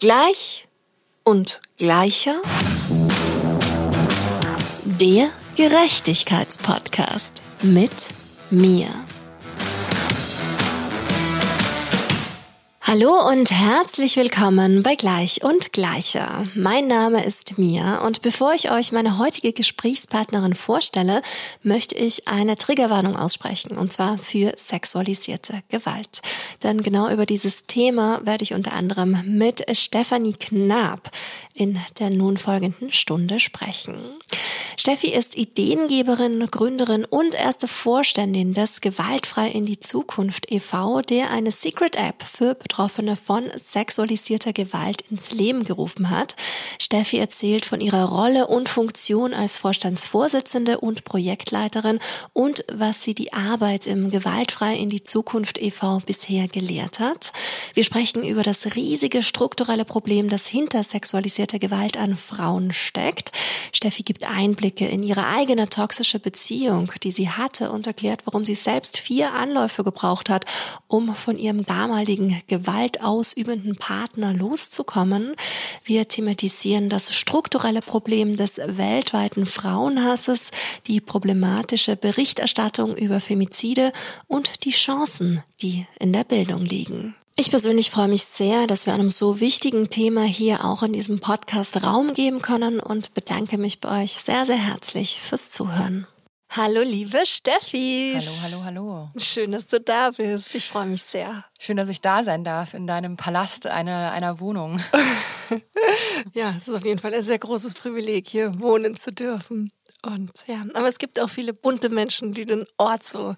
Gleich und gleicher. Der Gerechtigkeitspodcast mit mir. Hallo und herzlich willkommen bei Gleich und Gleicher. Mein Name ist Mia und bevor ich euch meine heutige Gesprächspartnerin vorstelle, möchte ich eine Triggerwarnung aussprechen und zwar für sexualisierte Gewalt. Denn genau über dieses Thema werde ich unter anderem mit Stefanie Knab in der nun folgenden Stunde sprechen. Steffi ist Ideengeberin, Gründerin und erste Vorständin des Gewaltfrei in die Zukunft e.V., der eine Secret App für Betroffene von sexualisierter Gewalt ins Leben gerufen hat. Steffi erzählt von ihrer Rolle und Funktion als Vorstandsvorsitzende und Projektleiterin und was sie die Arbeit im Gewaltfrei in die Zukunft e.V. bisher gelehrt hat. Wir sprechen über das riesige strukturelle Problem, das hinter sexualisierter Gewalt an Frauen steckt. Steffi gibt Einblicke in ihre eigene toxische Beziehung, die sie hatte und erklärt, warum sie selbst vier Anläufe gebraucht hat, um von ihrem damaligen gewaltausübenden Partner loszukommen. Wir thematisieren das strukturelle Problem des weltweiten Frauenhasses, die problematische Berichterstattung über Femizide und die Chancen, die in der Bildung liegen. Ich persönlich freue mich sehr, dass wir einem so wichtigen Thema hier auch in diesem Podcast Raum geben können und bedanke mich bei euch sehr, sehr herzlich fürs Zuhören. Hallo, liebe Steffi. Hallo, hallo, hallo. Schön, dass du da bist. Ich freue mich sehr. Schön, dass ich da sein darf in deinem Palast einer, einer Wohnung. ja, es ist auf jeden Fall ein sehr großes Privileg, hier wohnen zu dürfen. Und ja, aber es gibt auch viele bunte Menschen, die den Ort so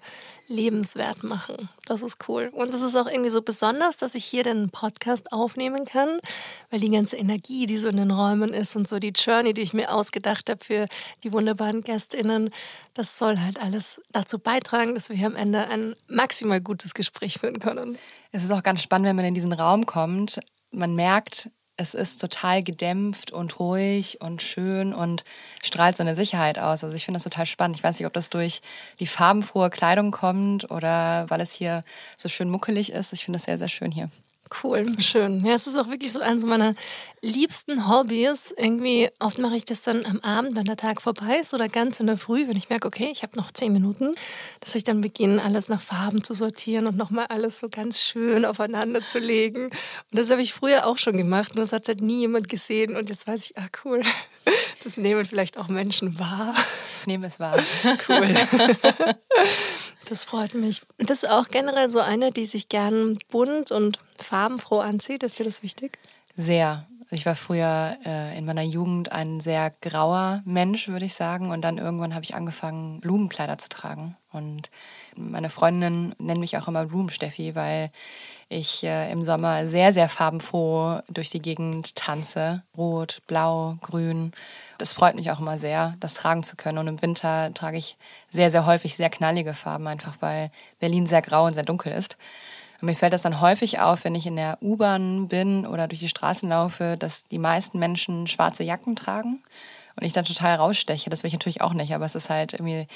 lebenswert machen. Das ist cool. Und es ist auch irgendwie so besonders, dass ich hier den Podcast aufnehmen kann, weil die ganze Energie, die so in den Räumen ist und so die Journey, die ich mir ausgedacht habe für die wunderbaren GästInnen, das soll halt alles dazu beitragen, dass wir hier am Ende ein maximal gutes Gespräch führen können. Es ist auch ganz spannend, wenn man in diesen Raum kommt. Man merkt, es ist total gedämpft und ruhig und schön und strahlt so eine Sicherheit aus. Also ich finde das total spannend. Ich weiß nicht, ob das durch die farbenfrohe Kleidung kommt oder weil es hier so schön muckelig ist. Ich finde das sehr, sehr schön hier. Cool, schön. Ja, es ist auch wirklich so eines meiner liebsten Hobbys. Irgendwie, oft mache ich das dann am Abend, wenn der Tag vorbei ist oder ganz in der Früh, wenn ich merke, okay, ich habe noch zehn Minuten, dass ich dann beginne, alles nach Farben zu sortieren und nochmal alles so ganz schön aufeinander zu legen. Und das habe ich früher auch schon gemacht und das hat halt nie jemand gesehen. Und jetzt weiß ich, ah cool, das nehmen vielleicht auch Menschen wahr. Ich nehme es wahr. Cool. Das freut mich. Das ist auch generell so eine, die sich gern bunt und farbenfroh anzieht. Ist dir das wichtig? Sehr. Ich war früher äh, in meiner Jugend ein sehr grauer Mensch, würde ich sagen. Und dann irgendwann habe ich angefangen, Blumenkleider zu tragen. Und meine Freundinnen nennen mich auch immer Blumensteffi, weil ich äh, im Sommer sehr, sehr farbenfroh durch die Gegend tanze. Rot, blau, grün. Das freut mich auch immer sehr, das tragen zu können. Und im Winter trage ich sehr, sehr häufig sehr knallige Farben, einfach weil Berlin sehr grau und sehr dunkel ist. Und mir fällt das dann häufig auf, wenn ich in der U-Bahn bin oder durch die Straßen laufe, dass die meisten Menschen schwarze Jacken tragen und ich dann total raussteche. Das will ich natürlich auch nicht, aber es ist halt irgendwie,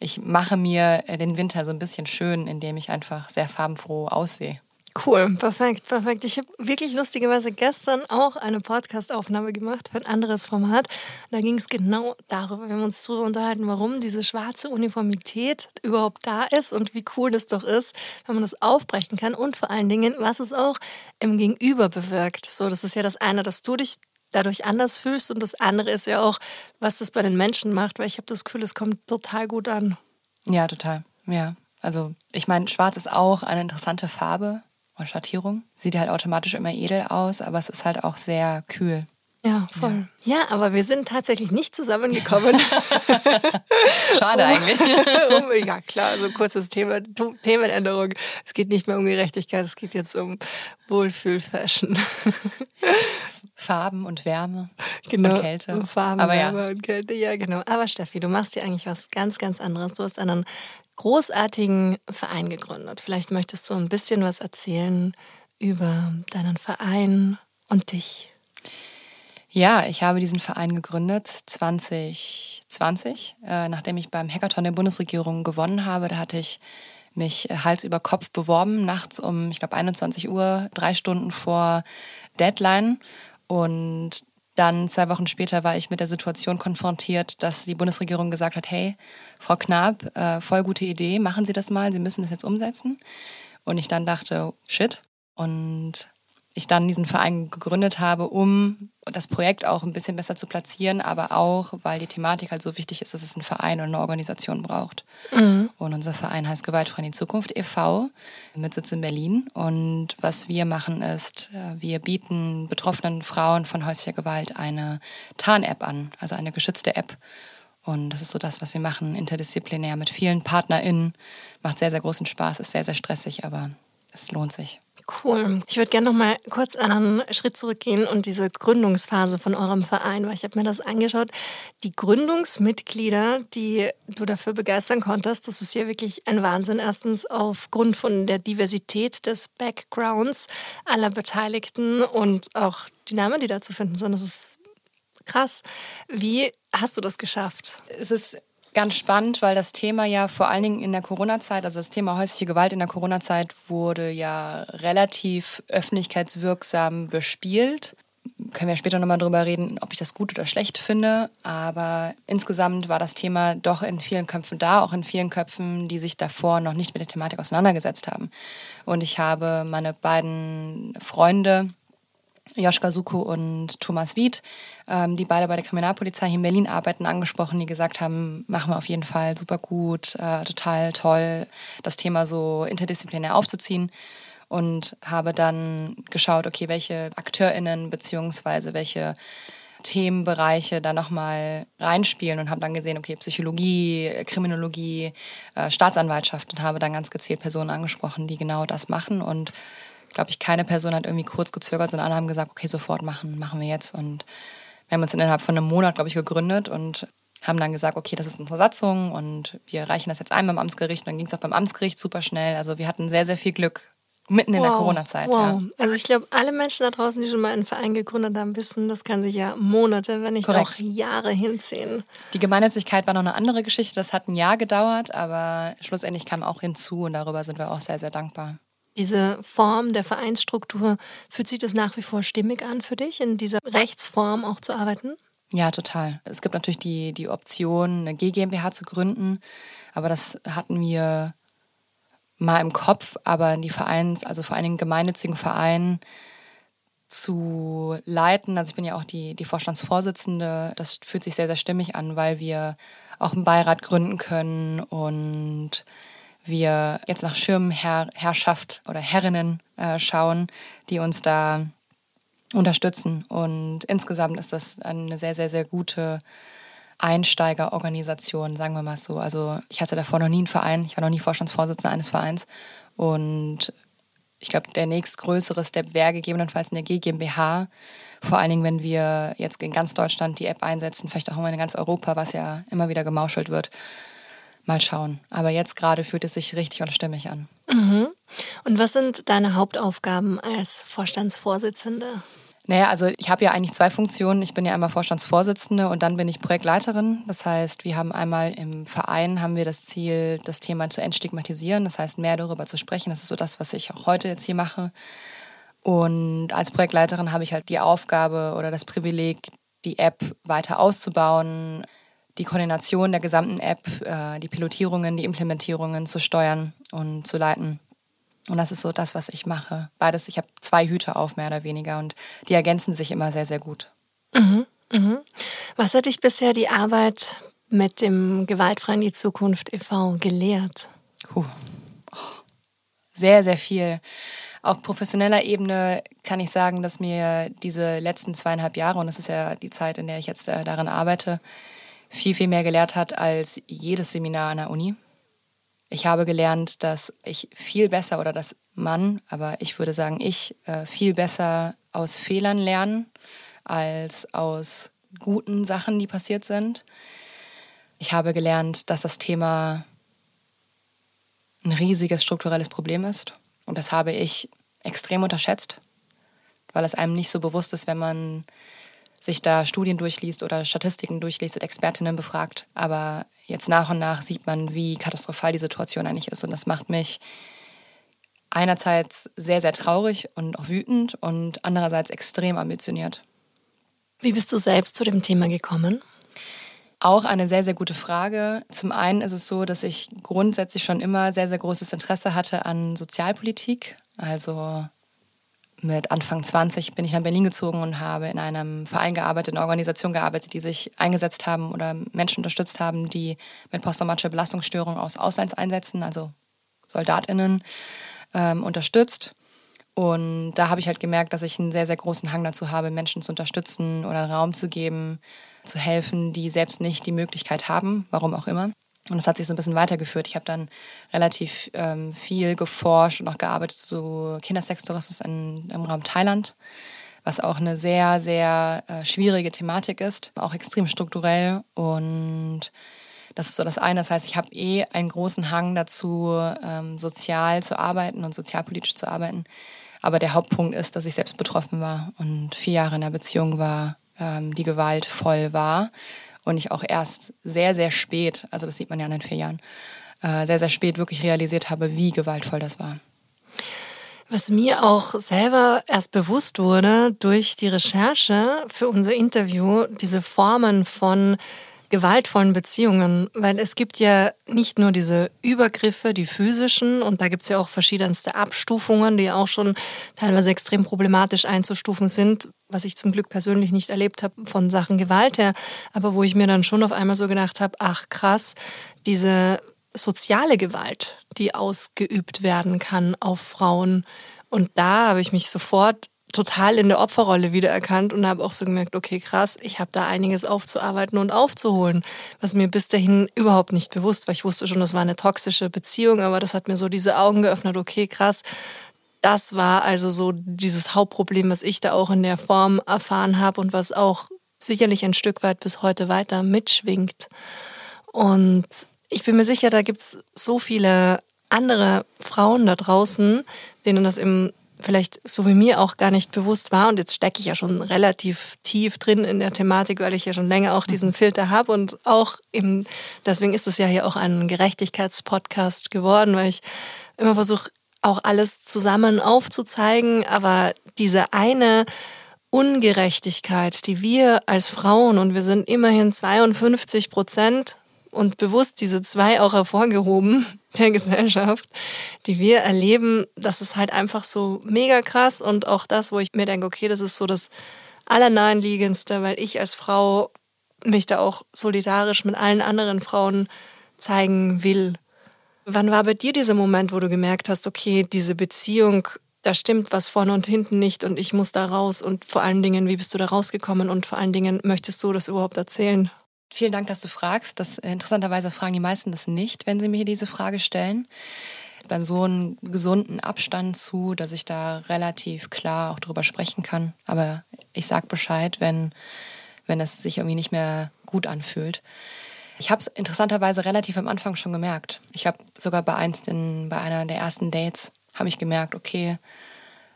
ich mache mir den Winter so ein bisschen schön, indem ich einfach sehr farbenfroh aussehe. Cool, perfekt, perfekt. Ich habe wirklich lustigerweise gestern auch eine Podcast-Aufnahme gemacht für ein anderes Format. Da ging es genau darüber. Wir haben uns darüber unterhalten, warum diese schwarze Uniformität überhaupt da ist und wie cool das doch ist, wenn man das aufbrechen kann und vor allen Dingen, was es auch im Gegenüber bewirkt. So, das ist ja das eine, dass du dich dadurch anders fühlst und das andere ist ja auch, was das bei den Menschen macht, weil ich habe das Gefühl, es kommt total gut an. Ja, total. Ja. Also ich meine, schwarz ist auch eine interessante Farbe und Schattierung. Sieht halt automatisch immer edel aus, aber es ist halt auch sehr kühl. Ja, voll. Ja. ja, aber wir sind tatsächlich nicht zusammengekommen. Schade eigentlich. um, ja, klar, so ein kurzes Thema, Themenänderung. Es geht nicht mehr um Gerechtigkeit, es geht jetzt um Wohlfühl-Fashion. Farben und Wärme genau, und Kälte. Farben, aber Wärme ja. und Kälte, ja genau. Aber Steffi, du machst ja eigentlich was ganz, ganz anderes. Du hast einen großartigen Verein gegründet. Vielleicht möchtest du ein bisschen was erzählen über deinen Verein und dich. Ja, ich habe diesen Verein gegründet 2020, äh, nachdem ich beim Hackathon der Bundesregierung gewonnen habe. Da hatte ich mich Hals über Kopf beworben, nachts um, ich glaube, 21 Uhr, drei Stunden vor Deadline. Und dann zwei Wochen später war ich mit der Situation konfrontiert, dass die Bundesregierung gesagt hat, hey, Frau Knapp, äh, voll gute Idee, machen Sie das mal, Sie müssen das jetzt umsetzen. Und ich dann dachte, shit. Und ich dann diesen Verein gegründet habe, um das Projekt auch ein bisschen besser zu platzieren, aber auch, weil die Thematik halt so wichtig ist, dass es einen Verein oder eine Organisation braucht. Mhm. Und unser Verein heißt Gewaltfrei in die Zukunft e.V. mit Sitz in Berlin. Und was wir machen ist, äh, wir bieten betroffenen Frauen von häuslicher Gewalt eine Tarn-App an, also eine geschützte App. Und das ist so das, was wir machen, interdisziplinär mit vielen PartnerInnen. Macht sehr, sehr großen Spaß, ist sehr, sehr stressig, aber es lohnt sich. Cool. Ich würde gerne noch mal kurz einen Schritt zurückgehen und diese Gründungsphase von eurem Verein, weil ich habe mir das angeschaut. Die Gründungsmitglieder, die du dafür begeistern konntest, das ist ja wirklich ein Wahnsinn. Erstens aufgrund von der Diversität des Backgrounds aller Beteiligten und auch die Namen, die da zu finden sind. Das ist krass. Wie hast du das geschafft? Es ist ganz spannend, weil das Thema ja vor allen Dingen in der Corona-Zeit, also das Thema häusliche Gewalt in der Corona-Zeit wurde ja relativ öffentlichkeitswirksam bespielt. Können wir später nochmal drüber reden, ob ich das gut oder schlecht finde. Aber insgesamt war das Thema doch in vielen Köpfen da, auch in vielen Köpfen, die sich davor noch nicht mit der Thematik auseinandergesetzt haben. Und ich habe meine beiden Freunde, Joschka Suko und Thomas Wied, ähm, die beide bei der Kriminalpolizei hier in Berlin arbeiten, angesprochen, die gesagt haben, machen wir auf jeden Fall super gut, äh, total toll, das Thema so interdisziplinär aufzuziehen. Und habe dann geschaut, okay, welche AkteurInnen beziehungsweise welche Themenbereiche da nochmal reinspielen und habe dann gesehen, okay, Psychologie, Kriminologie, äh, Staatsanwaltschaft und habe dann ganz gezielt Personen angesprochen, die genau das machen und glaube ich, keine Person hat irgendwie kurz gezögert, sondern alle haben gesagt, okay, sofort machen, machen wir jetzt. Und wir haben uns innerhalb von einem Monat, glaube ich, gegründet und haben dann gesagt, okay, das ist unsere Satzung und wir reichen das jetzt ein beim Amtsgericht. Und dann ging es auch beim Amtsgericht super schnell. Also wir hatten sehr, sehr viel Glück mitten in der Corona-Zeit. Wow. Ja. Also ich glaube, alle Menschen da draußen, die schon mal einen Verein gegründet haben, wissen, das kann sich ja Monate, wenn nicht Korrekt. auch Jahre hinziehen. Die Gemeinnützigkeit war noch eine andere Geschichte. Das hat ein Jahr gedauert, aber schlussendlich kam auch hinzu und darüber sind wir auch sehr, sehr dankbar. Diese Form der Vereinsstruktur, fühlt sich das nach wie vor stimmig an für dich, in dieser Rechtsform auch zu arbeiten? Ja, total. Es gibt natürlich die, die Option, eine GmbH zu gründen, aber das hatten wir mal im Kopf, aber die Vereins, also vor allen Dingen gemeinnützigen Vereinen zu leiten. Also ich bin ja auch die, die Vorstandsvorsitzende. Das fühlt sich sehr, sehr stimmig an, weil wir auch einen Beirat gründen können und wir jetzt nach Schirmherrschaft oder Herrinnen äh, schauen, die uns da unterstützen. Und insgesamt ist das eine sehr, sehr, sehr gute Einsteigerorganisation, sagen wir mal so. Also ich hatte davor noch nie einen Verein, ich war noch nie Vorstandsvorsitzender eines Vereins. Und ich glaube, der nächstgrößere Step wäre gegebenenfalls eine GmbH. Vor allen Dingen, wenn wir jetzt in ganz Deutschland die App einsetzen, vielleicht auch immer in ganz Europa, was ja immer wieder gemauschelt wird mal schauen. Aber jetzt gerade fühlt es sich richtig und stimmig an. Mhm. Und was sind deine Hauptaufgaben als Vorstandsvorsitzende? Naja, also ich habe ja eigentlich zwei Funktionen. Ich bin ja einmal Vorstandsvorsitzende und dann bin ich Projektleiterin. Das heißt, wir haben einmal im Verein haben wir das Ziel, das Thema zu entstigmatisieren. Das heißt, mehr darüber zu sprechen. Das ist so das, was ich auch heute jetzt hier mache. Und als Projektleiterin habe ich halt die Aufgabe oder das Privileg, die App weiter auszubauen, die Koordination der gesamten App, äh, die Pilotierungen, die Implementierungen zu steuern und zu leiten. Und das ist so das, was ich mache. Beides, ich habe zwei Hüte auf, mehr oder weniger, und die ergänzen sich immer sehr, sehr gut. Mhm, mhm. Was hat dich bisher die Arbeit mit dem Gewaltfreien die Zukunft e.V. gelehrt? Puh. Sehr, sehr viel. Auf professioneller Ebene kann ich sagen, dass mir diese letzten zweieinhalb Jahre, und das ist ja die Zeit, in der ich jetzt äh, daran arbeite, viel, viel mehr gelehrt hat als jedes Seminar an der Uni. Ich habe gelernt, dass ich viel besser oder dass man, aber ich würde sagen, ich äh, viel besser aus Fehlern lernen als aus guten Sachen, die passiert sind. Ich habe gelernt, dass das Thema ein riesiges strukturelles Problem ist. Und das habe ich extrem unterschätzt, weil es einem nicht so bewusst ist, wenn man sich da Studien durchliest oder Statistiken durchliest und Expertinnen befragt. Aber jetzt nach und nach sieht man, wie katastrophal die Situation eigentlich ist. Und das macht mich einerseits sehr, sehr traurig und auch wütend und andererseits extrem ambitioniert. Wie bist du selbst zu dem Thema gekommen? Auch eine sehr, sehr gute Frage. Zum einen ist es so, dass ich grundsätzlich schon immer sehr, sehr großes Interesse hatte an Sozialpolitik. Also mit Anfang 20 bin ich nach Berlin gezogen und habe in einem Verein gearbeitet, in einer Organisation gearbeitet, die sich eingesetzt haben oder Menschen unterstützt haben, die mit posttraumatischer Belastungsstörung aus Auslandseinsätzen, also SoldatInnen, ähm, unterstützt. Und da habe ich halt gemerkt, dass ich einen sehr, sehr großen Hang dazu habe, Menschen zu unterstützen oder einen Raum zu geben, zu helfen, die selbst nicht die Möglichkeit haben, warum auch immer. Und das hat sich so ein bisschen weitergeführt. Ich habe dann relativ ähm, viel geforscht und auch gearbeitet zu Kindersextourismus in, im Raum Thailand, was auch eine sehr, sehr äh, schwierige Thematik ist, auch extrem strukturell. Und das ist so das eine. Das heißt, ich habe eh einen großen Hang dazu, ähm, sozial zu arbeiten und sozialpolitisch zu arbeiten. Aber der Hauptpunkt ist, dass ich selbst betroffen war und vier Jahre in einer Beziehung war, ähm, die gewaltvoll war und ich auch erst sehr, sehr spät, also das sieht man ja in den vier Jahren, äh, sehr, sehr spät wirklich realisiert habe, wie gewaltvoll das war. Was mir auch selber erst bewusst wurde durch die Recherche für unser Interview, diese Formen von gewaltvollen Beziehungen, weil es gibt ja nicht nur diese Übergriffe, die physischen, und da gibt es ja auch verschiedenste Abstufungen, die auch schon teilweise extrem problematisch einzustufen sind, was ich zum Glück persönlich nicht erlebt habe von Sachen Gewalt her, aber wo ich mir dann schon auf einmal so gedacht habe, ach krass, diese soziale Gewalt, die ausgeübt werden kann auf Frauen. Und da habe ich mich sofort total in der Opferrolle wiedererkannt und habe auch so gemerkt, okay, krass, ich habe da einiges aufzuarbeiten und aufzuholen, was mir bis dahin überhaupt nicht bewusst war. Ich wusste schon, das war eine toxische Beziehung, aber das hat mir so diese Augen geöffnet, okay, krass. Das war also so dieses Hauptproblem, was ich da auch in der Form erfahren habe und was auch sicherlich ein Stück weit bis heute weiter mitschwingt. Und ich bin mir sicher, da gibt es so viele andere Frauen da draußen, denen das im vielleicht so wie mir auch gar nicht bewusst war. Und jetzt stecke ich ja schon relativ tief drin in der Thematik, weil ich ja schon länger auch diesen Filter habe und auch eben, deswegen ist es ja hier auch ein Gerechtigkeitspodcast geworden, weil ich immer versuche, auch alles zusammen aufzuzeigen, aber diese eine Ungerechtigkeit, die wir als Frauen, und wir sind immerhin 52 Prozent und bewusst diese zwei auch hervorgehoben der Gesellschaft, die wir erleben, das ist halt einfach so mega krass und auch das, wo ich mir denke, okay, das ist so das Allernahenliegendste, weil ich als Frau mich da auch solidarisch mit allen anderen Frauen zeigen will. Wann war bei dir dieser Moment, wo du gemerkt hast, okay, diese Beziehung, da stimmt was vorne und hinten nicht und ich muss da raus und vor allen Dingen, wie bist du da rausgekommen und vor allen Dingen, möchtest du das überhaupt erzählen? Vielen Dank, dass du fragst. Das, äh, interessanterweise fragen die meisten das nicht, wenn sie mir diese Frage stellen. Dann so einen gesunden Abstand zu, dass ich da relativ klar auch drüber sprechen kann. Aber ich sage Bescheid, wenn, wenn es sich irgendwie nicht mehr gut anfühlt. Ich habe es interessanterweise relativ am Anfang schon gemerkt. Ich habe sogar bei, eins in, bei einer der ersten Dates habe ich gemerkt, okay,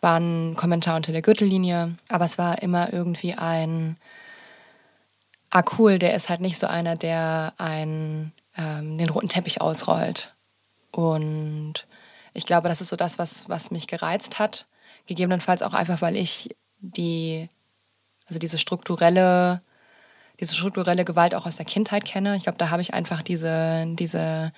war ein Kommentar unter der Gürtellinie, aber es war immer irgendwie ein ah cool, der ist halt nicht so einer, der einen ähm, den roten Teppich ausrollt. Und ich glaube, das ist so das, was, was mich gereizt hat. Gegebenenfalls auch einfach, weil ich die, also diese strukturelle, diese strukturelle Gewalt auch aus der Kindheit kenne. Ich glaube, da habe ich einfach diese, diese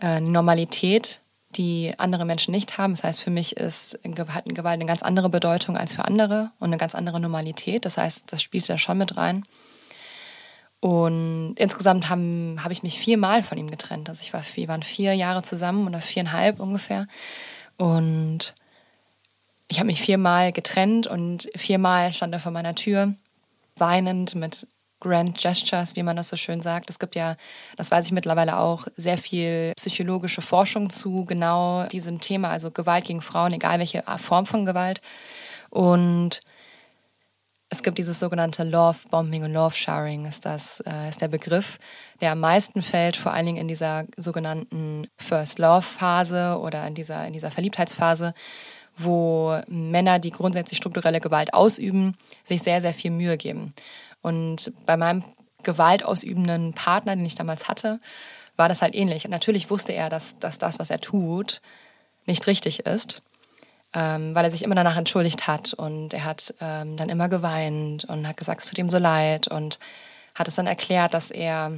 äh, Normalität, die andere Menschen nicht haben. Das heißt, für mich ist hat Gewalt eine ganz andere Bedeutung als für andere und eine ganz andere Normalität. Das heißt, das spielt da schon mit rein. Und insgesamt habe hab ich mich viermal von ihm getrennt. Also ich war, wir waren vier Jahre zusammen oder viereinhalb ungefähr. Und ich habe mich viermal getrennt und viermal stand er vor meiner Tür, weinend mit Grand Gestures, wie man das so schön sagt. Es gibt ja, das weiß ich mittlerweile auch, sehr viel psychologische Forschung zu genau diesem Thema, also Gewalt gegen Frauen, egal welche Form von Gewalt. Und es gibt dieses sogenannte Love Bombing und Love Sharing, ist das äh, ist der Begriff, der am meisten fällt, vor allen Dingen in dieser sogenannten First Love Phase oder in dieser, in dieser Verliebtheitsphase, wo Männer, die grundsätzlich strukturelle Gewalt ausüben, sich sehr, sehr viel Mühe geben. Und bei meinem gewaltausübenden Partner, den ich damals hatte, war das halt ähnlich. Und natürlich wusste er, dass, dass das, was er tut, nicht richtig ist. ähm, weil er sich immer danach entschuldigt hat und er hat ähm, dann immer geweint und hat gesagt, es tut ihm so leid und hat es dann erklärt, dass er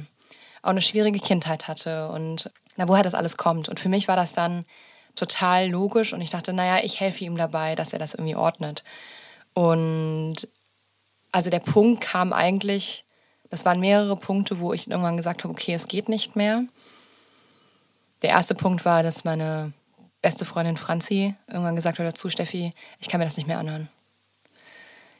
auch eine schwierige Kindheit hatte und na, woher das alles kommt. Und für mich war das dann total logisch und ich dachte, naja, ich helfe ihm dabei, dass er das irgendwie ordnet. Und also der Punkt kam eigentlich, das waren mehrere Punkte, wo ich irgendwann gesagt habe, okay, es geht nicht mehr. Der erste Punkt war, dass meine beste Freundin Franzi irgendwann gesagt hat dazu, Steffi, ich kann mir das nicht mehr anhören.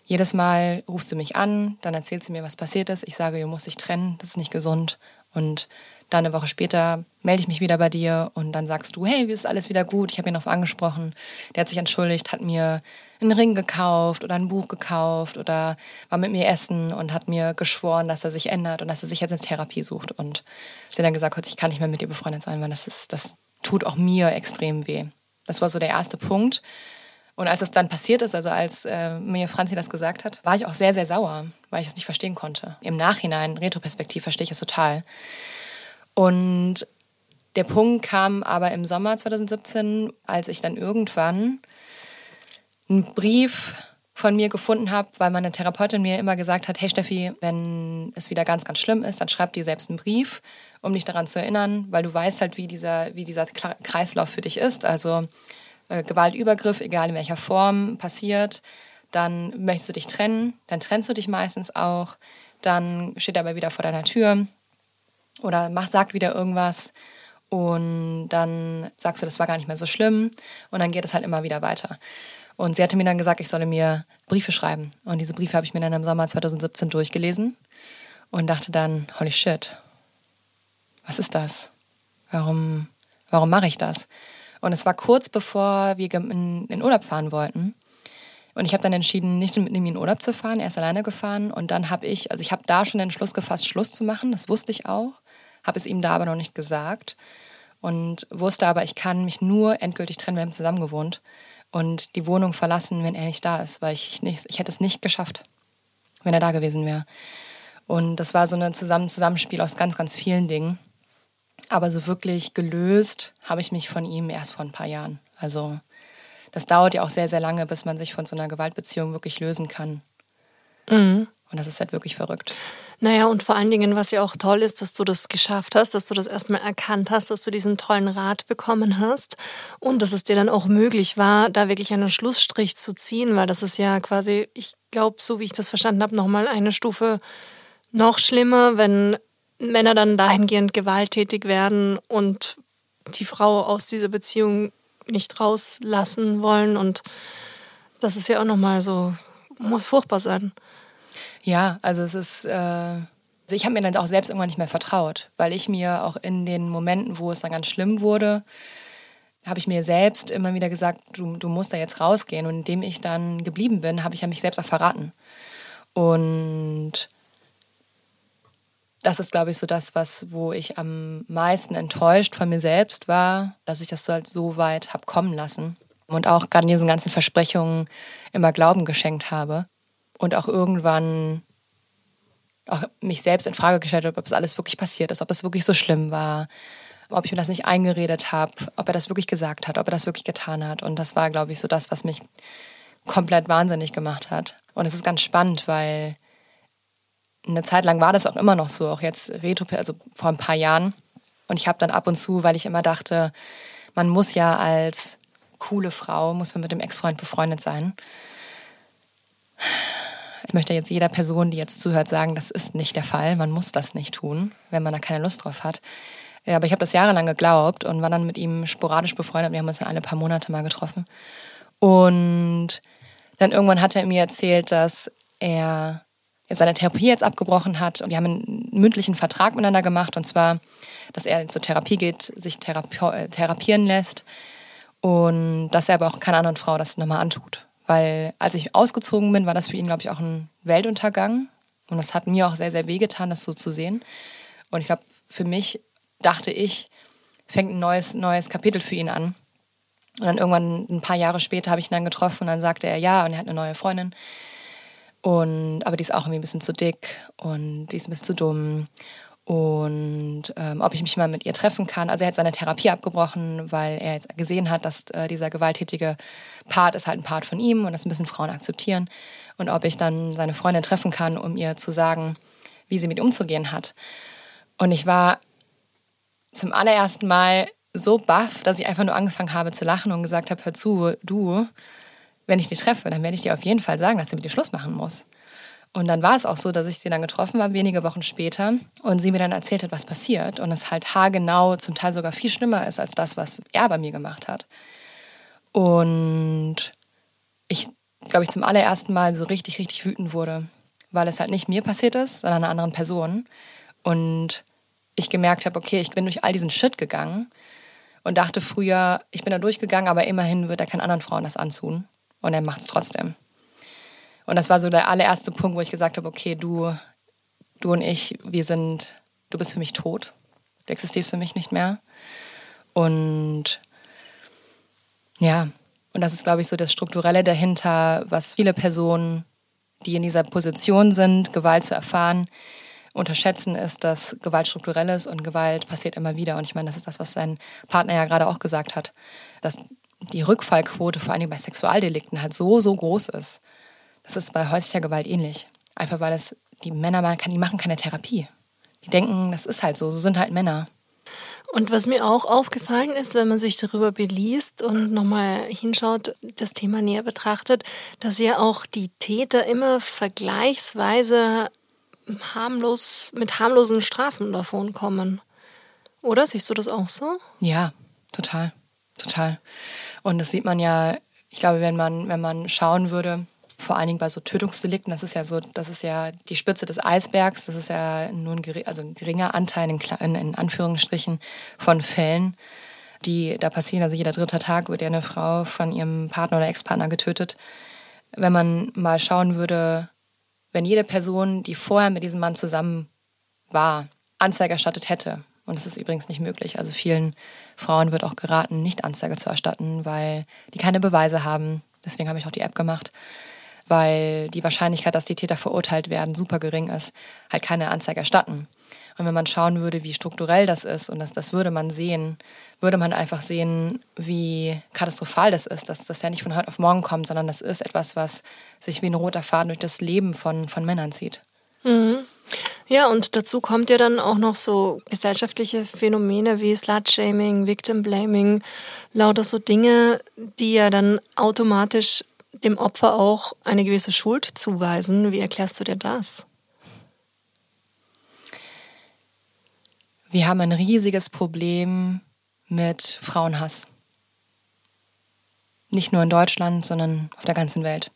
Jedes Mal rufst du mich an, dann erzählt sie mir, was passiert ist. Ich sage, du musst dich trennen, das ist nicht gesund. Und dann eine Woche später melde ich mich wieder bei dir und dann sagst du, hey, wie ist alles wieder gut? Ich habe ihn darauf angesprochen. Der hat sich entschuldigt, hat mir einen Ring gekauft oder ein Buch gekauft oder war mit mir essen und hat mir geschworen, dass er sich ändert und dass er sich jetzt eine Therapie sucht. Und sie hat dann gesagt, ich kann nicht mehr mit dir befreundet sein, weil das, ist, das tut auch mir extrem weh. Das war so der erste Punkt. Und als es dann passiert ist, also als äh, mir Franzi das gesagt hat, war ich auch sehr, sehr sauer, weil ich es nicht verstehen konnte. Im Nachhinein, retroperspektiv, verstehe ich es total. Und der Punkt kam aber im Sommer 2017, als ich dann irgendwann einen Brief von mir gefunden habe, weil meine Therapeutin mir immer gesagt hat, hey Steffi, wenn es wieder ganz, ganz schlimm ist, dann schreib dir selbst einen Brief, um dich daran zu erinnern, weil du weißt halt, wie dieser, wie dieser Kreislauf für dich ist. Also äh, Gewaltübergriff, egal in welcher Form, passiert, dann möchtest du dich trennen, dann trennst du dich meistens auch, dann steht er aber wieder vor deiner Tür oder macht, sagt wieder irgendwas und dann sagst du, das war gar nicht mehr so schlimm und dann geht es halt immer wieder weiter. Und sie hatte mir dann gesagt, ich solle mir Briefe schreiben. Und diese Briefe habe ich mir dann im Sommer 2017 durchgelesen und dachte dann, holy shit, was ist das? Warum, warum mache ich das? Und es war kurz bevor wir in, in Urlaub fahren wollten. Und ich habe dann entschieden, nicht mit ihm in Urlaub zu fahren. Er ist alleine gefahren. Und dann habe ich, also ich habe da schon den Schluss gefasst, Schluss zu machen. Das wusste ich auch. Habe es ihm da aber noch nicht gesagt. Und wusste aber, ich kann mich nur endgültig trennen. Wir haben zusammen gewohnt. Und die Wohnung verlassen, wenn er nicht da ist. Weil ich, nicht, ich hätte es nicht geschafft, wenn er da gewesen wäre. Und das war so ein Zusammenspiel aus ganz, ganz vielen Dingen. Aber so wirklich gelöst habe ich mich von ihm erst vor ein paar Jahren. Also das dauert ja auch sehr, sehr lange, bis man sich von so einer Gewaltbeziehung wirklich lösen kann. Mhm. Und das ist halt wirklich verrückt. Naja, und vor allen Dingen, was ja auch toll ist, dass du das geschafft hast, dass du das erstmal erkannt hast, dass du diesen tollen Rat bekommen hast und dass es dir dann auch möglich war, da wirklich einen Schlussstrich zu ziehen, weil das ist ja quasi, ich glaube, so wie ich das verstanden habe, nochmal eine Stufe noch schlimmer, wenn Männer dann dahingehend gewalttätig werden und die Frau aus dieser Beziehung nicht rauslassen wollen. Und das ist ja auch nochmal so, muss furchtbar sein. Ja, also es ist, äh, also ich habe mir dann auch selbst irgendwann nicht mehr vertraut, weil ich mir auch in den Momenten, wo es dann ganz schlimm wurde, habe ich mir selbst immer wieder gesagt, du, du musst da jetzt rausgehen. Und indem ich dann geblieben bin, habe ich ja mich selbst auch verraten. Und das ist, glaube ich, so das, was, wo ich am meisten enttäuscht von mir selbst war, dass ich das so, halt so weit habe kommen lassen. Und auch gerade diesen ganzen Versprechungen immer Glauben geschenkt habe. Und auch irgendwann auch mich selbst in Frage gestellt habe, ob es alles wirklich passiert ist, ob es wirklich so schlimm war, ob ich mir das nicht eingeredet habe, ob er das wirklich gesagt hat, ob er das wirklich getan hat. Und das war, glaube ich, so das, was mich komplett wahnsinnig gemacht hat. Und es ist ganz spannend, weil eine Zeit lang war das auch immer noch so, auch jetzt Retro, also vor ein paar Jahren. Und ich habe dann ab und zu, weil ich immer dachte, man muss ja als coole Frau, muss man mit dem Ex-Freund befreundet sein. Möchte jetzt jeder Person, die jetzt zuhört, sagen, das ist nicht der Fall. Man muss das nicht tun, wenn man da keine Lust drauf hat. Ja, aber ich habe das jahrelang geglaubt und war dann mit ihm sporadisch befreundet. Wir haben uns dann alle paar Monate mal getroffen. Und dann irgendwann hat er mir erzählt, dass er seine Therapie jetzt abgebrochen hat. Und wir haben einen mündlichen Vertrag miteinander gemacht. Und zwar, dass er zur Therapie geht, sich äh, therapieren lässt. Und dass er aber auch keiner anderen Frau das nochmal antut. Weil als ich ausgezogen bin, war das für ihn, glaube ich, auch ein Weltuntergang. Und das hat mir auch sehr, sehr wehgetan, das so zu sehen. Und ich glaube, für mich dachte ich, fängt ein neues, neues Kapitel für ihn an. Und dann irgendwann ein paar Jahre später habe ich ihn dann getroffen und dann sagte er ja und er hat eine neue Freundin. Und, aber die ist auch irgendwie ein bisschen zu dick und die ist ein bisschen zu dumm. Und ähm, ob ich mich mal mit ihr treffen kann. Also er hat seine Therapie abgebrochen, weil er jetzt gesehen hat, dass äh, dieser gewalttätige Part ist halt ein Part von ihm und das müssen Frauen akzeptieren. Und ob ich dann seine Freundin treffen kann, um ihr zu sagen, wie sie mit umzugehen hat. Und ich war zum allerersten Mal so baff, dass ich einfach nur angefangen habe zu lachen und gesagt habe, hör zu, du, wenn ich dich treffe, dann werde ich dir auf jeden Fall sagen, dass sie mit dir Schluss machen muss. Und dann war es auch so, dass ich sie dann getroffen habe, wenige Wochen später, und sie mir dann erzählt hat, was passiert. Und es halt haargenau zum Teil sogar viel schlimmer ist als das, was er bei mir gemacht hat. Und ich, glaube ich, zum allerersten Mal so richtig, richtig wütend wurde, weil es halt nicht mir passiert ist, sondern einer anderen Person. Und ich gemerkt habe, okay, ich bin durch all diesen Shit gegangen und dachte früher, ich bin da durchgegangen, aber immerhin wird er keinen anderen Frauen das antun. Und er macht es trotzdem. Und das war so der allererste Punkt, wo ich gesagt habe, okay, du, du und ich, wir sind, du bist für mich tot. Du existierst für mich nicht mehr. Und ja, und das ist, glaube ich, so das Strukturelle dahinter, was viele Personen, die in dieser Position sind, Gewalt zu erfahren, unterschätzen, ist, dass Gewalt strukturell ist und Gewalt passiert immer wieder. Und ich meine, das ist das, was sein Partner ja gerade auch gesagt hat, dass die Rückfallquote vor allem bei Sexualdelikten halt so, so groß ist. Das ist bei häuslicher Gewalt ähnlich. Einfach weil es die Männer machen, die machen keine Therapie. Die denken, das ist halt so, sie sind halt Männer. Und was mir auch aufgefallen ist, wenn man sich darüber beliest und nochmal hinschaut, das Thema näher betrachtet, dass ja auch die Täter immer vergleichsweise harmlos, mit harmlosen Strafen davon kommen. Oder siehst du das auch so? Ja, total. Total. Und das sieht man ja, ich glaube, wenn man, wenn man schauen würde, vor allen Dingen bei so Tötungsdelikten, das ist ja so, das ist ja die Spitze des Eisbergs, das ist ja nur ein, also ein geringer Anteil in, in, Anführungsstrichen von Fällen, die da passieren. Also jeder dritte Tag wird ja eine Frau von ihrem Partner oder Ex-Partner getötet. Wenn man mal schauen würde, wenn jede Person, die vorher mit diesem Mann zusammen war, Anzeige erstattet hätte, und das ist übrigens nicht möglich, also vielen Frauen wird auch geraten, nicht Anzeige zu erstatten, weil die keine Beweise haben. Deswegen habe ich auch die App gemacht weil die Wahrscheinlichkeit, dass die Täter verurteilt werden, super gering ist, halt keine Anzeige erstatten. Und wenn man schauen würde, wie strukturell das ist, und das, das würde man sehen, würde man einfach sehen, wie katastrophal das ist, dass das ja nicht von heute auf morgen kommt, sondern das ist etwas, was sich wie ein roter Faden durch das Leben von, von Männern zieht. Mhm. Ja, und dazu kommt ja dann auch noch so gesellschaftliche Phänomene wie Slut-Shaming, Victim-Blaming, lauter so Dinge, die ja dann automatisch dem Opfer auch eine gewisse Schuld zuweisen. Wie erklärst du dir das? Wir haben ein riesiges Problem mit Frauenhass. Nicht nur in Deutschland, sondern auf der ganzen Welt.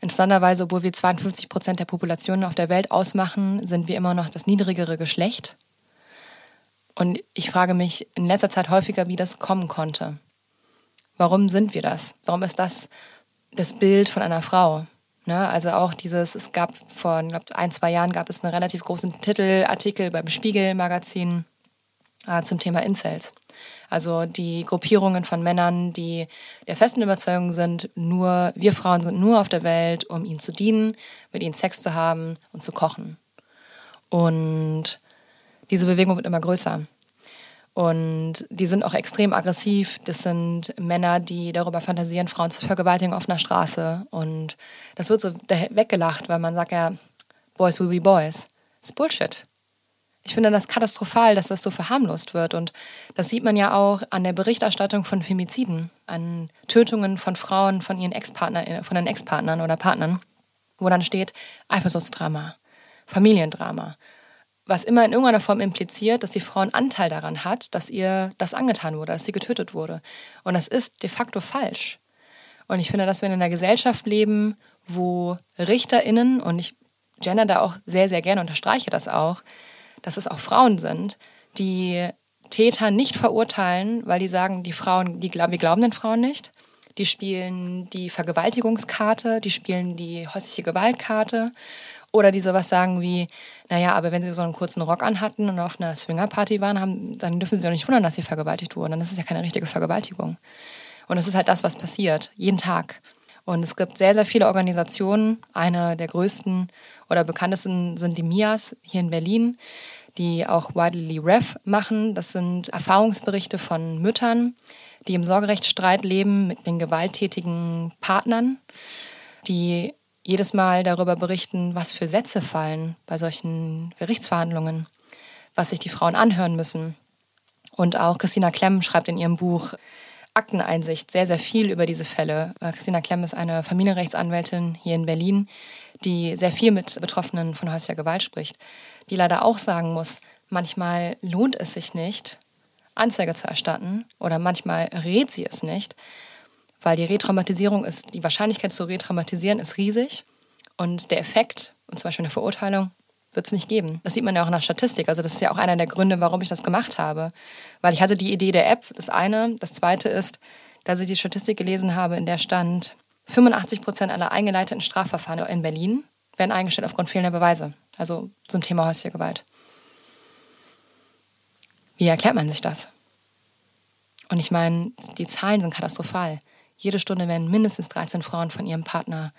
Interessanterweise, obwohl wir 52 Prozent der Population auf der Welt ausmachen, sind wir immer noch das niedrigere Geschlecht. Und ich frage mich in letzter Zeit häufiger, wie das kommen konnte. Warum sind wir das? Warum ist das das Bild von einer Frau. Ne? Also auch dieses, es gab vor glaub, ein, zwei Jahren gab es einen relativ großen Titelartikel beim Spiegel-Magazin äh, zum Thema Incels. Also die Gruppierungen von Männern, die der festen Überzeugung sind, nur wir Frauen sind nur auf der Welt, um ihnen zu dienen, mit ihnen Sex zu haben und zu kochen. Und diese Bewegung wird immer größer. Und die sind auch extrem aggressiv. Das sind Männer, die darüber fantasieren, Frauen zu vergewaltigen auf einer Straße. Und das wird so weggelacht, weil man sagt ja, Boys will be Boys. Das ist Bullshit. Ich finde das katastrophal, dass das so verharmlost wird. Und das sieht man ja auch an der Berichterstattung von Femiziden, an Tötungen von Frauen von ihren den Ex-Partnern oder Partnern, wo dann steht Eifersuchtsdrama, Familiendrama was immer in irgendeiner Form impliziert, dass die Frau einen Anteil daran hat, dass ihr das angetan wurde, dass sie getötet wurde. Und das ist de facto falsch. Und ich finde, dass wir in einer Gesellschaft leben, wo RichterInnen, und ich gender da auch sehr, sehr gerne unterstreiche das auch, dass es auch Frauen sind, die Täter nicht verurteilen, weil die sagen, die Frauen, die, wir glauben den Frauen nicht. Die spielen die Vergewaltigungskarte, die spielen die häusliche Gewaltkarte oder die sowas sagen wie, naja, aber wenn sie so einen kurzen Rock anhatten und auf einer Swingerparty waren, haben, dann dürfen sie doch nicht wundern, dass sie vergewaltigt wurden. Dann ist es ja keine richtige Vergewaltigung. Und das ist halt das, was passiert, jeden Tag. Und es gibt sehr, sehr viele Organisationen. Eine der größten oder bekanntesten sind die MIAs hier in Berlin, die auch Widely Ref machen. Das sind Erfahrungsberichte von Müttern, die im Sorgerechtsstreit leben mit den gewalttätigen Partnern, die jedes Mal darüber berichten, was für Sätze fallen bei solchen Gerichtsverhandlungen, was sich die Frauen anhören müssen. Und auch Christina Klemm schreibt in ihrem Buch Akteneinsicht sehr, sehr viel über diese Fälle. Äh, Christina Klemm ist eine Familienrechtsanwältin hier in Berlin, die sehr viel mit Betroffenen von häuslicher Gewalt spricht, die leider auch sagen muss, manchmal lohnt es sich nicht, Anzeige zu erstatten oder manchmal rät sie es nicht, weil die Retraumatisierung ist, die Wahrscheinlichkeit zu retraumatisieren ist riesig und der Effekt, und zum Beispiel eine Verurteilung, wird es nicht geben. Das sieht man ja auch in der Statistik. Also das ist ja auch einer der Gründe, warum ich das gemacht habe. Weil ich hatte die Idee der App, das eine. Das zweite ist, dass ich die Statistik gelesen habe, in der stand, 85 Prozent aller eingeleiteten Strafverfahren in Berlin werden eingestellt aufgrund fehlender Beweise. Also zum Thema häusliche Gewalt. Wie erklärt man sich das? Und ich meine, die Zahlen sind katastrophal. Jede Stunde werden mindestens 13 Frauen von ihrem Partner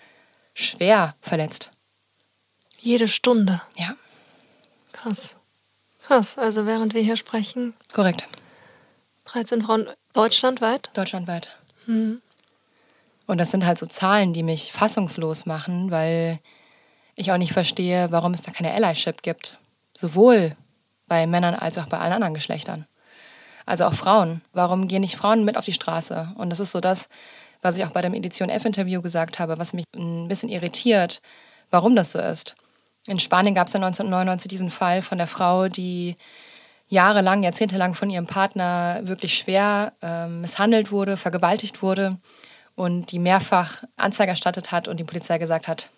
schwer verletzt. Jede Stunde? Ja. Krass. Krass, also während wir hier sprechen. Korrekt. 13 Frauen deutschlandweit? Deutschlandweit. Hm. Und das sind halt so Zahlen, die mich fassungslos machen, weil ich auch nicht verstehe, warum es da keine Allyship gibt. Sowohl bei Männern als auch bei allen anderen Geschlechtern. Also auch Frauen. Warum gehen nicht Frauen mit auf die Straße? Und das ist so das, was ich auch bei dem Edition F-Interview gesagt habe, was mich ein bisschen irritiert, warum das so ist. In Spanien gab es ja 1999 diesen Fall von der Frau, die jahrelang, jahrzehntelang von ihrem Partner wirklich schwer äh, misshandelt wurde, vergewaltigt wurde und die mehrfach Anzeige erstattet hat und die Polizei gesagt hat,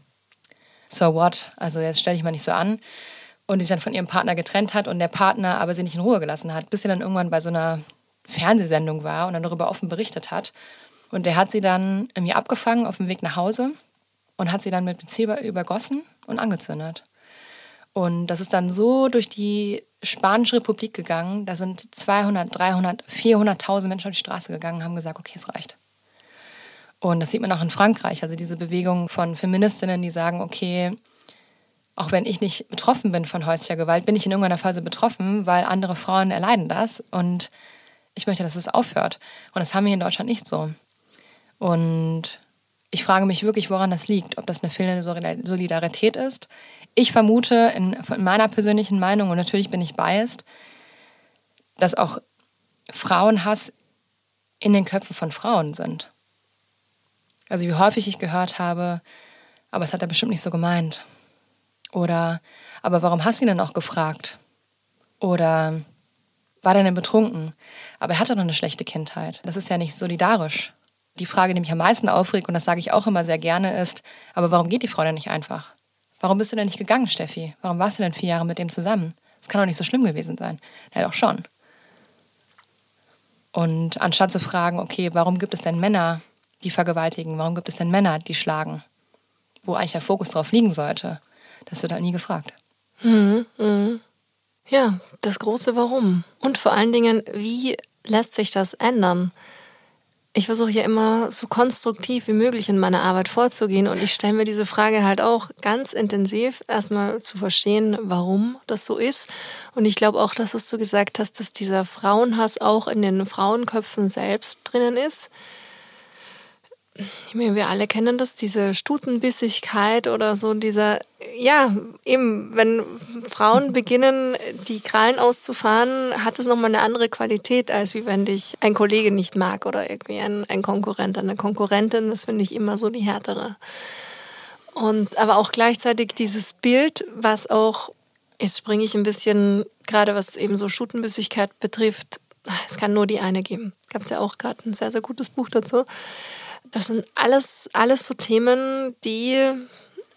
so what, also jetzt stelle ich mal nicht so an. Und die sich dann von ihrem Partner getrennt hat und der Partner aber sie nicht in Ruhe gelassen hat, bis sie dann irgendwann bei so einer Fernsehsendung war und dann darüber offen berichtet hat. Und der hat sie dann irgendwie abgefangen auf dem Weg nach Hause und hat sie dann mit Benzin übergossen und angezündet. Und das ist dann so durch die Spanische Republik gegangen. Da sind 200, 300, 400.000 Menschen auf die Straße gegangen und haben gesagt, okay, es reicht. Und das sieht man auch in Frankreich. Also diese Bewegung von Feministinnen, die sagen, okay, auch wenn ich nicht betroffen bin von häuslicher Gewalt, bin ich in irgendeiner Phase betroffen, weil andere Frauen erleiden das. Und ich möchte, dass es aufhört. Und das haben wir in Deutschland nicht so. Und ich frage mich wirklich, woran das liegt. Ob das eine fehlende Solidarität ist. Ich vermute in, in meiner persönlichen Meinung, und natürlich bin ich biased, dass auch Frauenhass in den Köpfen von Frauen sind. Also wie häufig ich gehört habe, aber es hat er bestimmt nicht so gemeint. Oder, aber warum hast du ihn denn auch gefragt? Oder war der denn betrunken? Aber er hatte doch eine schlechte Kindheit. Das ist ja nicht solidarisch. Die Frage, die mich am meisten aufregt, und das sage ich auch immer sehr gerne, ist, aber warum geht die Frau denn nicht einfach? Warum bist du denn nicht gegangen, Steffi? Warum warst du denn vier Jahre mit dem zusammen? Das kann doch nicht so schlimm gewesen sein. Ja, doch schon. Und anstatt zu fragen, okay, warum gibt es denn Männer, die vergewaltigen? Warum gibt es denn Männer, die schlagen? Wo eigentlich der Fokus drauf liegen sollte. Das wird halt nie gefragt. Mhm, mh. Ja, das große Warum. Und vor allen Dingen, wie lässt sich das ändern? Ich versuche ja immer so konstruktiv wie möglich in meiner Arbeit vorzugehen und ich stelle mir diese Frage halt auch ganz intensiv erstmal zu verstehen, warum das so ist. Und ich glaube auch, dass du gesagt hast, dass dieser Frauenhass auch in den Frauenköpfen selbst drinnen ist ich meine, wir alle kennen das, diese Stutenbissigkeit oder so, dieser, ja, eben, wenn Frauen beginnen, die Krallen auszufahren, hat es nochmal eine andere Qualität, als wie wenn dich ein Kollege nicht mag oder irgendwie ein, ein Konkurrent, eine Konkurrentin, das finde ich immer so die härtere. Und aber auch gleichzeitig dieses Bild, was auch, jetzt springe ich ein bisschen, gerade was eben so Stutenbissigkeit betrifft, es kann nur die eine geben. Gab es ja auch gerade ein sehr, sehr gutes Buch dazu das sind alles, alles so Themen, die